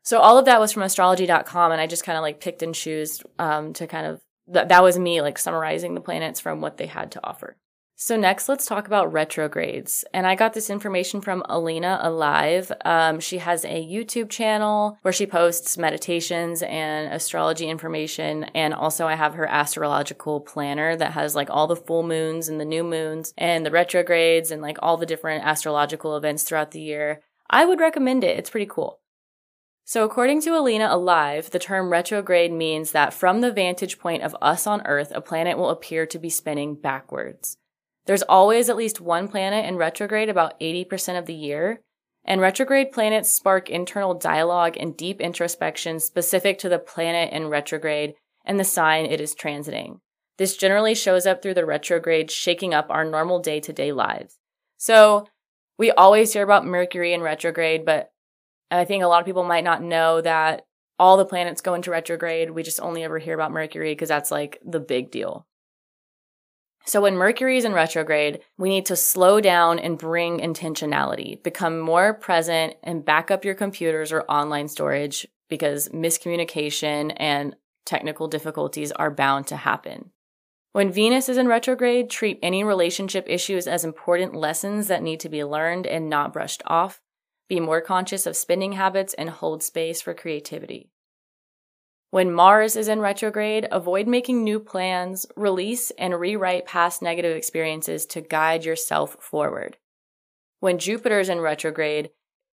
[SPEAKER 1] So all of that was from astrology.com, and I just kind of like picked and chose um, to kind of th- that was me like summarizing the planets from what they had to offer. So next, let's talk about retrogrades. And I got this information from Alina Alive. Um, she has a YouTube channel where she posts meditations and astrology information. And also I have her astrological planner that has like all the full moons and the new moons and the retrogrades and like all the different astrological events throughout the year. I would recommend it. It's pretty cool. So, according to Alina Alive, the term retrograde means that from the vantage point of us on Earth, a planet will appear to be spinning backwards. There's always at least one planet in retrograde about 80% of the year, and retrograde planets spark internal dialogue and deep introspection specific to the planet in retrograde and the sign it is transiting. This generally shows up through the retrograde shaking up our normal day to day lives. So, we always hear about Mercury in retrograde, but I think a lot of people might not know that all the planets go into retrograde. We just only ever hear about Mercury because that's like the big deal. So when Mercury is in retrograde, we need to slow down and bring intentionality, become more present and back up your computers or online storage because miscommunication and technical difficulties are bound to happen. When Venus is in retrograde, treat any relationship issues as important lessons that need to be learned and not brushed off. Be more conscious of spending habits and hold space for creativity. When Mars is in retrograde, avoid making new plans, release and rewrite past negative experiences to guide yourself forward. When Jupiter is in retrograde,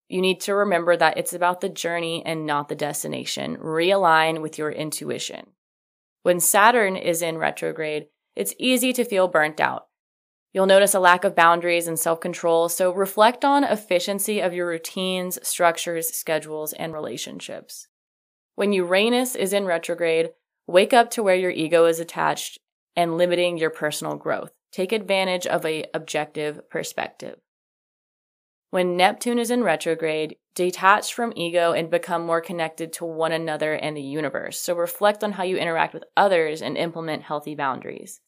[SPEAKER 1] you need to remember that it's about the journey and not the destination. Realign with your intuition. When Saturn is in retrograde, it's easy to feel burnt out. You'll notice a lack of boundaries and self control, so reflect on efficiency of your routines, structures, schedules, and relationships. When Uranus is in retrograde, wake up to where your ego is attached and limiting your personal growth. Take advantage of a objective perspective. When Neptune is in retrograde, detach from ego and become more connected to one another and the universe. So reflect on how you interact with others and implement healthy boundaries.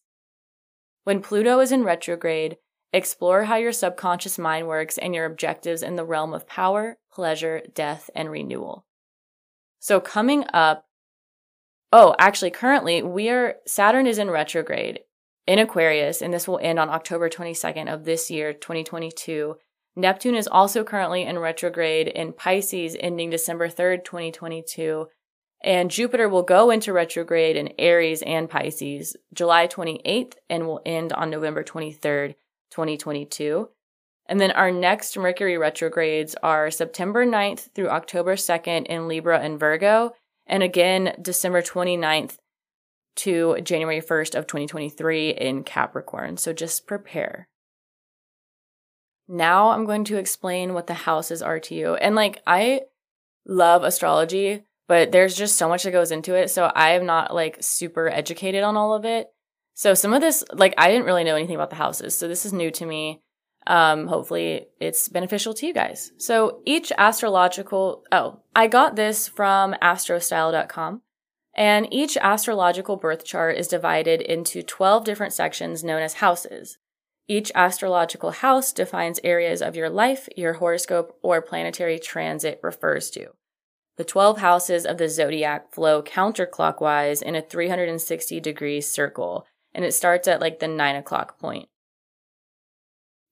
[SPEAKER 1] When Pluto is in retrograde, explore how your subconscious mind works and your objectives in the realm of power, pleasure, death, and renewal. So coming up, oh, actually, currently we are, Saturn is in retrograde in Aquarius, and this will end on October 22nd of this year, 2022. Neptune is also currently in retrograde in Pisces, ending December 3rd, 2022. And Jupiter will go into retrograde in Aries and Pisces July 28th and will end on November 23rd, 2022. And then our next Mercury retrogrades are September 9th through October 2nd in Libra and Virgo, and again December 29th to January 1st of 2023 in Capricorn. So just prepare. Now I'm going to explain what the houses are to you. And like I love astrology, but there's just so much that goes into it, so I am not like super educated on all of it. So some of this, like, I didn't really know anything about the houses. So this is new to me. Um, hopefully it's beneficial to you guys. So each astrological, oh, I got this from astrostyle.com. And each astrological birth chart is divided into 12 different sections known as houses. Each astrological house defines areas of your life your horoscope or planetary transit refers to. The 12 houses of the zodiac flow counterclockwise in a 360 degree circle, and it starts at like the 9 o'clock point.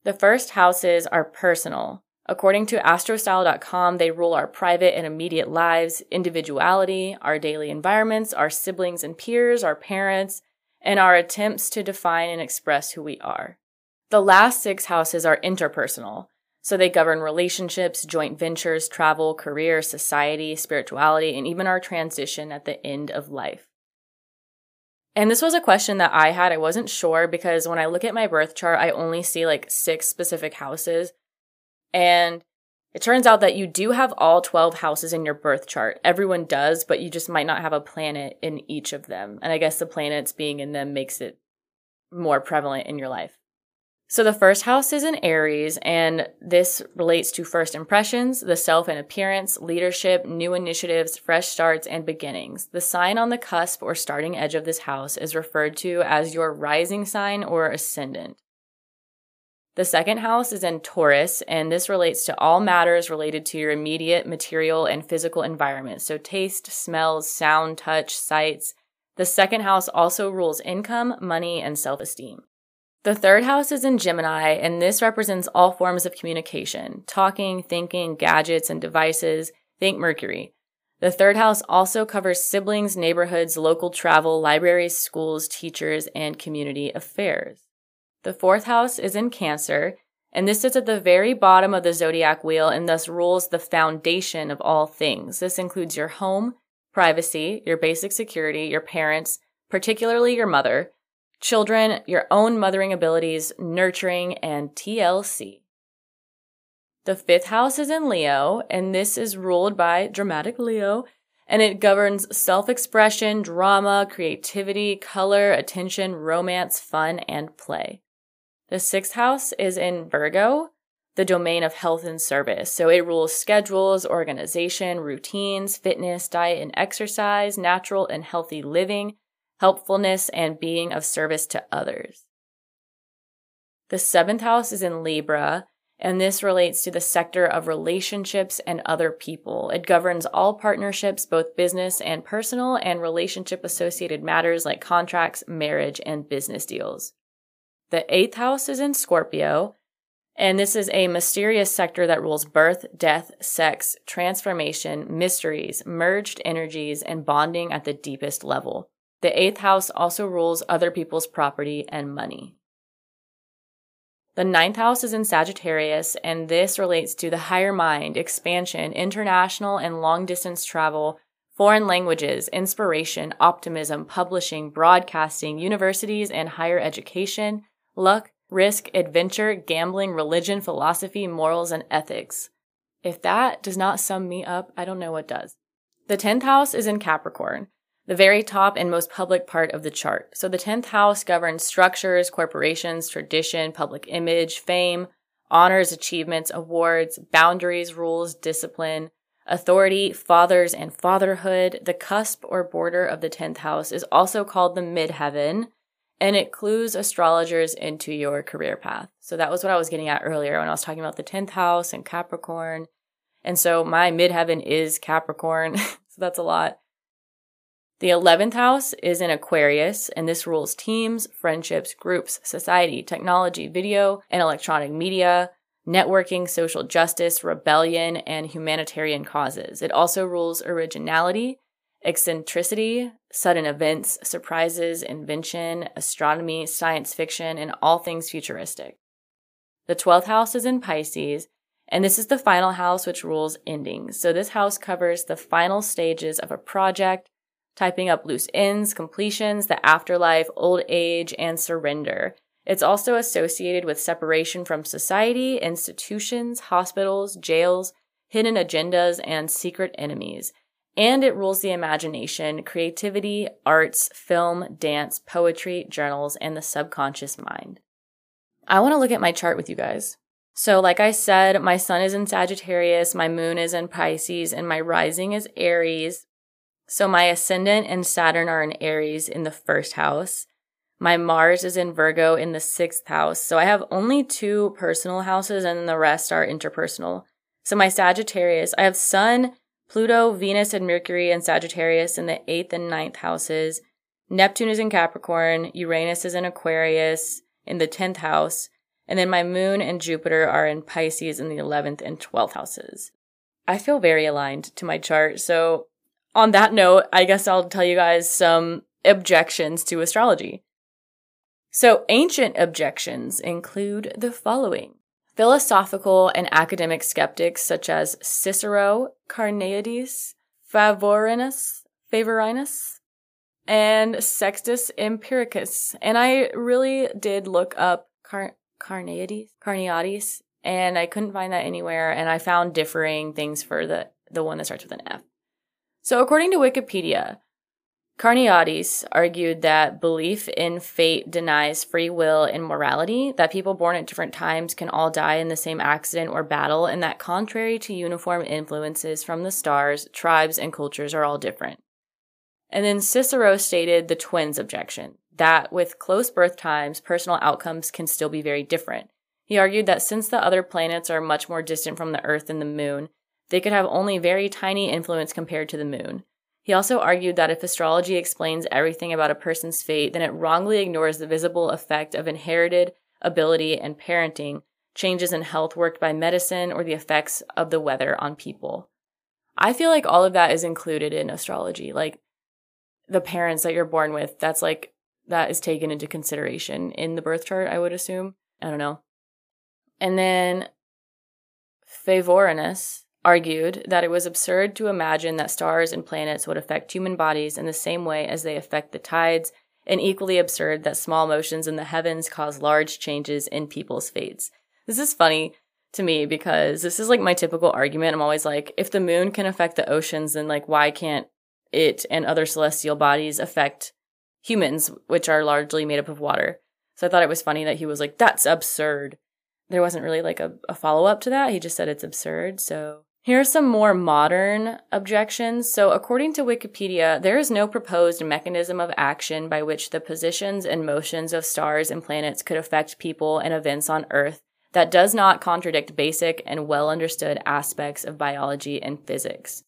[SPEAKER 1] The first houses are personal. According to astrostyle.com, they rule our private and immediate lives, individuality, our daily environments, our siblings and peers, our parents, and our attempts to define and express who we are. The last six houses are interpersonal, so they govern relationships, joint ventures, travel, career, society, spirituality, and even our transition at the end of life. And this was a question that I had. I wasn't sure because when I look at my birth chart, I only see like six specific houses. And it turns out that you do have all 12 houses in your birth chart. Everyone does, but you just might not have a planet in each of them. And I guess the planets being in them makes it more prevalent in your life. So the first house is in Aries, and this relates to first impressions, the self and appearance, leadership, new initiatives, fresh starts, and beginnings. The sign on the cusp or starting edge of this house is referred to as your rising sign or ascendant. The second house is in Taurus, and this relates to all matters related to your immediate material and physical environment. So, taste, smells, sound, touch, sights. The second house also rules income, money, and self esteem. The third house is in Gemini, and this represents all forms of communication talking, thinking, gadgets, and devices. Think Mercury. The third house also covers siblings, neighborhoods, local travel, libraries, schools, teachers, and community affairs. The fourth house is in Cancer, and this sits at the very bottom of the zodiac wheel and thus rules the foundation of all things. This includes your home, privacy, your basic security, your parents, particularly your mother, children, your own mothering abilities, nurturing, and TLC. The fifth house is in Leo, and this is ruled by dramatic Leo, and it governs self expression, drama, creativity, color, attention, romance, fun, and play. The sixth house is in Virgo, the domain of health and service. So it rules schedules, organization, routines, fitness, diet and exercise, natural and healthy living, helpfulness, and being of service to others. The seventh house is in Libra, and this relates to the sector of relationships and other people. It governs all partnerships, both business and personal, and relationship associated matters like contracts, marriage, and business deals. The eighth house is in Scorpio, and this is a mysterious sector that rules birth, death, sex, transformation, mysteries, merged energies, and bonding at the deepest level. The eighth house also rules other people's property and money. The ninth house is in Sagittarius, and this relates to the higher mind, expansion, international and long distance travel, foreign languages, inspiration, optimism, publishing, broadcasting, universities and higher education, luck, risk, adventure, gambling, religion, philosophy, morals, and ethics. If that does not sum me up, I don't know what does. The 10th house is in Capricorn the very top and most public part of the chart. So the 10th house governs structures, corporations, tradition, public image, fame, honors, achievements, awards, boundaries, rules, discipline, authority, fathers, and fatherhood. The cusp or border of the 10th house is also called the midheaven, and it clues astrologers into your career path. So that was what I was getting at earlier when I was talking about the 10th house and Capricorn. And so my midheaven is Capricorn. so that's a lot. The 11th house is in Aquarius, and this rules teams, friendships, groups, society, technology, video and electronic media, networking, social justice, rebellion, and humanitarian causes. It also rules originality, eccentricity, sudden events, surprises, invention, astronomy, science fiction, and all things futuristic. The 12th house is in Pisces, and this is the final house which rules endings. So this house covers the final stages of a project, typing up loose ends, completions, the afterlife, old age, and surrender. It's also associated with separation from society, institutions, hospitals, jails, hidden agendas, and secret enemies. and it rules the imagination, creativity, arts, film, dance, poetry, journals, and the subconscious mind. I want to look at my chart with you guys. So, like I said, my sun is in Sagittarius, my moon is in Pisces, and my rising is Aries. So, my ascendant and Saturn are in Aries in the first house. My Mars is in Virgo in the sixth house. So, I have only two personal houses, and the rest are interpersonal. So, my Sagittarius, I have Sun, Pluto, Venus, and Mercury and Sagittarius in the eighth and ninth houses. Neptune is in Capricorn. Uranus is in Aquarius in the 10th house. And then my moon and Jupiter are in Pisces in the 11th and 12th houses. I feel very aligned to my chart. So, on that note, I guess I'll tell you guys some objections to astrology. So, ancient objections include the following philosophical and academic skeptics such as Cicero, Carneades, Favorinus, Favorinus, and Sextus Empiricus. And I really did look up Car- Carneades, Carneades, and I couldn't find that anywhere. And I found differing things for the, the one that starts with an F. So according to Wikipedia, Carneades argued that belief in fate denies free will and morality, that people born at different times can all die in the same accident or battle, and that contrary to uniform influences from the stars, tribes and cultures are all different. And then Cicero stated the twins objection that with close birth times, personal outcomes can still be very different. He argued that since the other planets are much more distant from the Earth and the Moon, they could have only very tiny influence compared to the Moon. He also argued that if astrology explains everything about a person's fate, then it wrongly ignores the visible effect of inherited ability and parenting, changes in health worked by medicine, or the effects of the weather on people. I feel like all of that is included in astrology. Like the parents that you're born with, that's like, that is taken into consideration in the birth chart, I would assume. I don't know. And then Favorinus argued that it was absurd to imagine that stars and planets would affect human bodies in the same way as they affect the tides, and equally absurd that small motions in the heavens cause large changes in people's fates. This is funny to me because this is like my typical argument. I'm always like, if the moon can affect the oceans, then like, why can't it and other celestial bodies affect humans, which are largely made up of water. So I thought it was funny that he was like, that's absurd. There wasn't really like a, a follow up to that. He just said it's absurd. So here are some more modern objections. So, according to Wikipedia, there is no proposed mechanism of action by which the positions and motions of stars and planets could affect people and events on Earth that does not contradict basic and well understood aspects of biology and physics.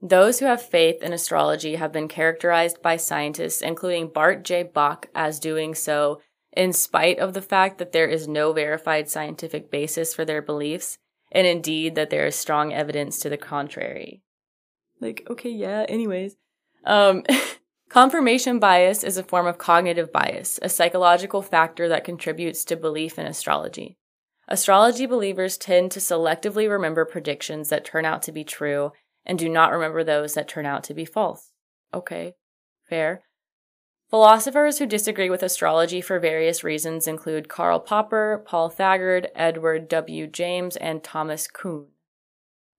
[SPEAKER 1] Those who have faith in astrology have been characterized by scientists, including Bart J. Bok, as doing so in spite of the fact that there is no verified scientific basis for their beliefs, and indeed that there is strong evidence to the contrary. Like, okay, yeah, anyways. Um, confirmation bias is a form of cognitive bias, a psychological factor that contributes to belief in astrology. Astrology believers tend to selectively remember predictions that turn out to be true and do not remember those that turn out to be false. Okay, fair. Philosophers who disagree with astrology for various reasons include Karl Popper, Paul Thagard, Edward W. James, and Thomas Kuhn.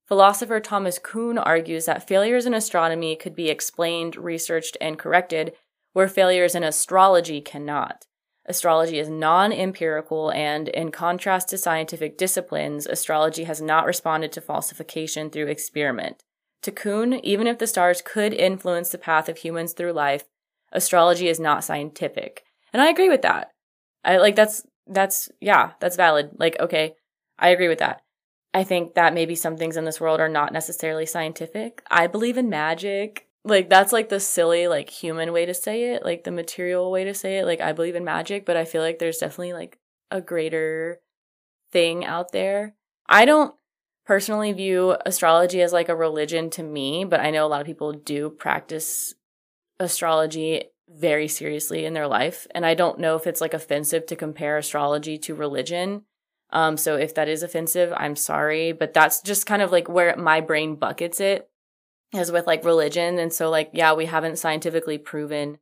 [SPEAKER 1] Philosopher Thomas Kuhn argues that failures in astronomy could be explained, researched, and corrected, where failures in astrology cannot. Astrology is non empirical, and in contrast to scientific disciplines, astrology has not responded to falsification through experiment. To Kuhn, even if the stars could influence the path of humans through life, astrology is not scientific. And I agree with that. I like that's that's yeah, that's valid. Like okay, I agree with that. I think that maybe some things in this world are not necessarily scientific. I believe in magic. Like that's like the silly like human way to say it, like the material way to say it. Like I believe in magic, but I feel like there's definitely like a greater thing out there. I don't personally view astrology as like a religion to me, but I know a lot of people do practice astrology very seriously in their life. And I don't know if it's like offensive to compare astrology to religion. Um, so if that is offensive, I'm sorry, but that's just kind of like where my brain buckets it is with like religion. And so like, yeah, we haven't scientifically proven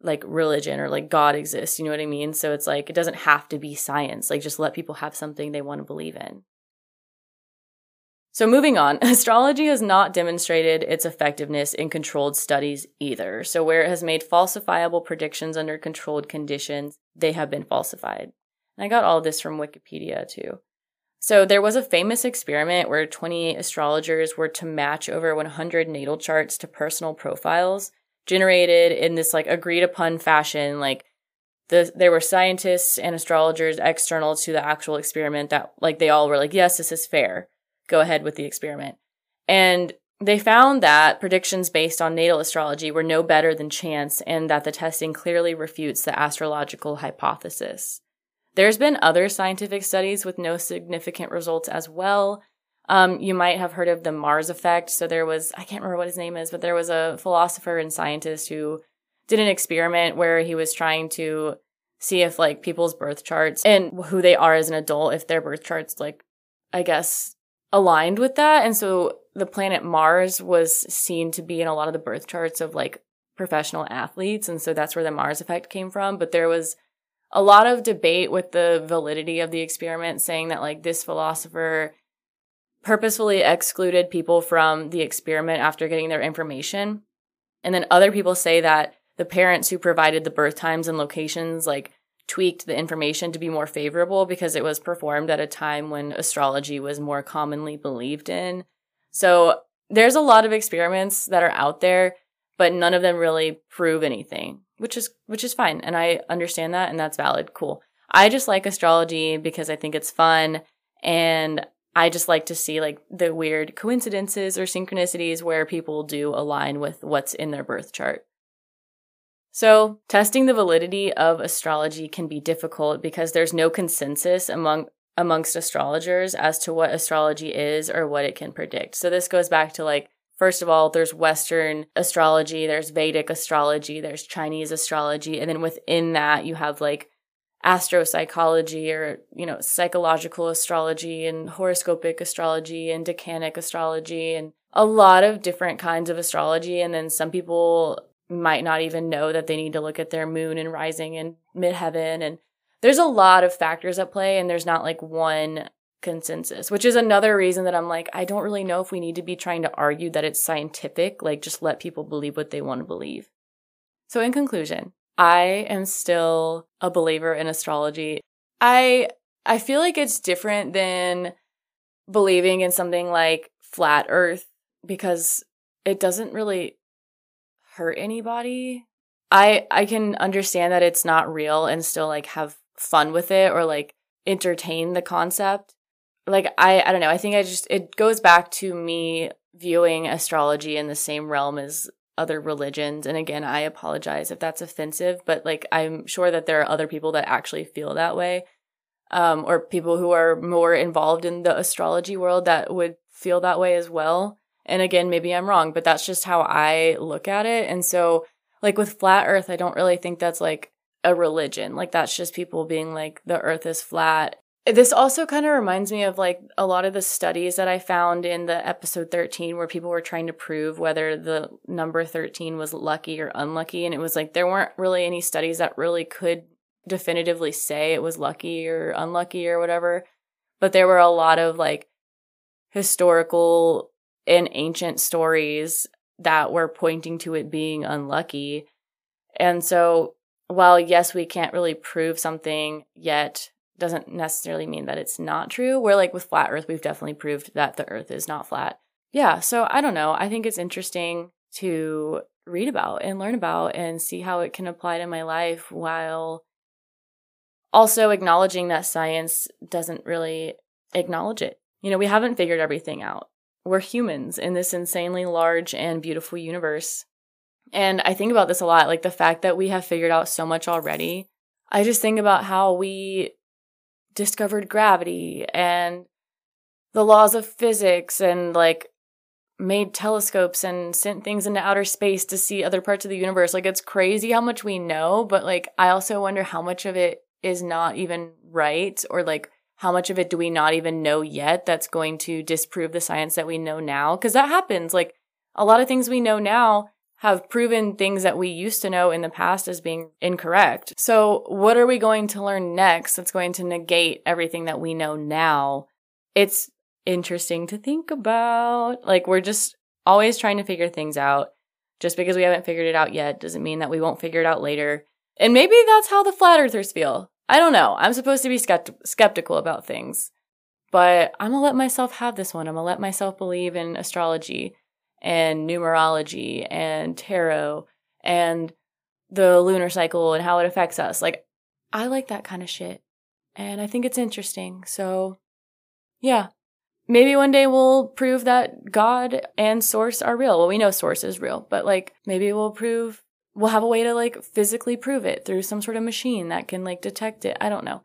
[SPEAKER 1] like religion or like God exists. You know what I mean? So it's like, it doesn't have to be science. Like just let people have something they want to believe in. So, moving on, astrology has not demonstrated its effectiveness in controlled studies either. So, where it has made falsifiable predictions under controlled conditions, they have been falsified. And I got all this from Wikipedia too. So, there was a famous experiment where 28 astrologers were to match over 100 natal charts to personal profiles generated in this like agreed upon fashion. Like, the, there were scientists and astrologers external to the actual experiment that like they all were like, yes, this is fair go ahead with the experiment. And they found that predictions based on natal astrology were no better than chance and that the testing clearly refutes the astrological hypothesis. There's been other scientific studies with no significant results as well. Um, you might have heard of the Mars effect. So there was, I can't remember what his name is, but there was a philosopher and scientist who did an experiment where he was trying to see if like people's birth charts and who they are as an adult, if their birth charts like, I guess, aligned with that. And so the planet Mars was seen to be in a lot of the birth charts of like professional athletes. And so that's where the Mars effect came from. But there was a lot of debate with the validity of the experiment, saying that like this philosopher purposefully excluded people from the experiment after getting their information. And then other people say that the parents who provided the birth times and locations, like tweaked the information to be more favorable because it was performed at a time when astrology was more commonly believed in. So there's a lot of experiments that are out there, but none of them really prove anything, which is which is fine and I understand that and that's valid. Cool. I just like astrology because I think it's fun and I just like to see like the weird coincidences or synchronicities where people do align with what's in their birth chart. So, testing the validity of astrology can be difficult because there's no consensus among amongst astrologers as to what astrology is or what it can predict. So this goes back to like first of all there's western astrology, there's Vedic astrology, there's Chinese astrology, and then within that you have like astropsychology or you know psychological astrology and horoscopic astrology and decanic astrology and a lot of different kinds of astrology and then some people might not even know that they need to look at their moon and rising in midheaven. And there's a lot of factors at play, and there's not like one consensus, which is another reason that I'm like, I don't really know if we need to be trying to argue that it's scientific. Like, just let people believe what they want to believe. So, in conclusion, I am still a believer in astrology. I I feel like it's different than believing in something like flat earth because it doesn't really hurt anybody. I I can understand that it's not real and still like have fun with it or like entertain the concept. Like I I don't know, I think I just it goes back to me viewing astrology in the same realm as other religions and again I apologize if that's offensive, but like I'm sure that there are other people that actually feel that way. Um, or people who are more involved in the astrology world that would feel that way as well. And again, maybe I'm wrong, but that's just how I look at it. And so, like with flat earth, I don't really think that's like a religion. Like that's just people being like, the earth is flat. This also kind of reminds me of like a lot of the studies that I found in the episode 13 where people were trying to prove whether the number 13 was lucky or unlucky. And it was like there weren't really any studies that really could definitively say it was lucky or unlucky or whatever. But there were a lot of like historical in ancient stories that were pointing to it being unlucky. And so, while yes, we can't really prove something yet, doesn't necessarily mean that it's not true. Where, like with flat earth, we've definitely proved that the earth is not flat. Yeah, so I don't know. I think it's interesting to read about and learn about and see how it can apply to my life while also acknowledging that science doesn't really acknowledge it. You know, we haven't figured everything out we're humans in this insanely large and beautiful universe. And I think about this a lot, like the fact that we have figured out so much already. I just think about how we discovered gravity and the laws of physics and like made telescopes and sent things into outer space to see other parts of the universe. Like it's crazy how much we know, but like I also wonder how much of it is not even right or like how much of it do we not even know yet that's going to disprove the science that we know now? Because that happens. Like a lot of things we know now have proven things that we used to know in the past as being incorrect. So, what are we going to learn next that's going to negate everything that we know now? It's interesting to think about. Like, we're just always trying to figure things out. Just because we haven't figured it out yet doesn't mean that we won't figure it out later. And maybe that's how the flat earthers feel. I don't know. I'm supposed to be skept- skeptical about things. But I'm to let myself have this one. I'm to let myself believe in astrology and numerology and tarot and the lunar cycle and how it affects us. Like, I like that kind of shit. And I think it's interesting. So, yeah. Maybe one day we'll prove that God and Source are real. Well, we know Source is real, but like maybe we'll prove, we'll have a way to like physically prove it through some sort of machine that can like detect it. I don't know.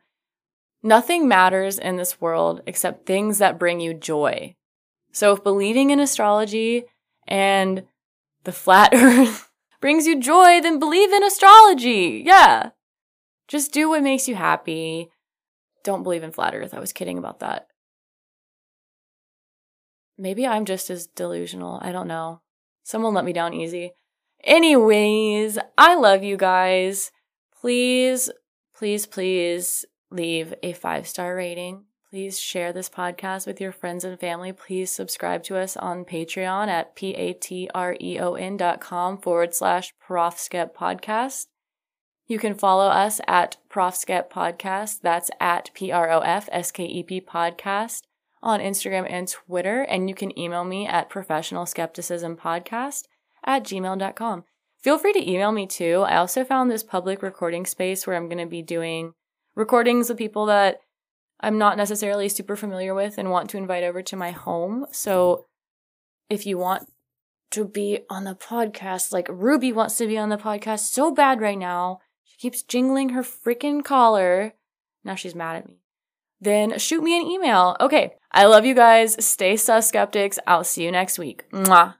[SPEAKER 1] Nothing matters in this world except things that bring you joy. So if believing in astrology and the flat earth brings you joy, then believe in astrology. Yeah. Just do what makes you happy. Don't believe in flat earth. I was kidding about that. Maybe I'm just as delusional. I don't know. Someone let me down easy. Anyways, I love you guys. Please, please, please leave a five star rating Please share this podcast with your friends and family. Please subscribe to us on Patreon at p-a-t-r-e-o-n dot com forward slash profskep podcast. You can follow us at profskep podcast. That's at p-r-o-f-s-k-e-p podcast on Instagram and Twitter. And you can email me at professional skepticism podcast at gmail.com. Feel free to email me too. I also found this public recording space where I'm going to be doing recordings of people that I'm not necessarily super familiar with and want to invite over to my home. So if you want to be on the podcast, like Ruby wants to be on the podcast so bad right now, she keeps jingling her freaking collar. Now she's mad at me. Then shoot me an email. Okay. I love you guys. Stay sus skeptics. I'll see you next week. Mwah.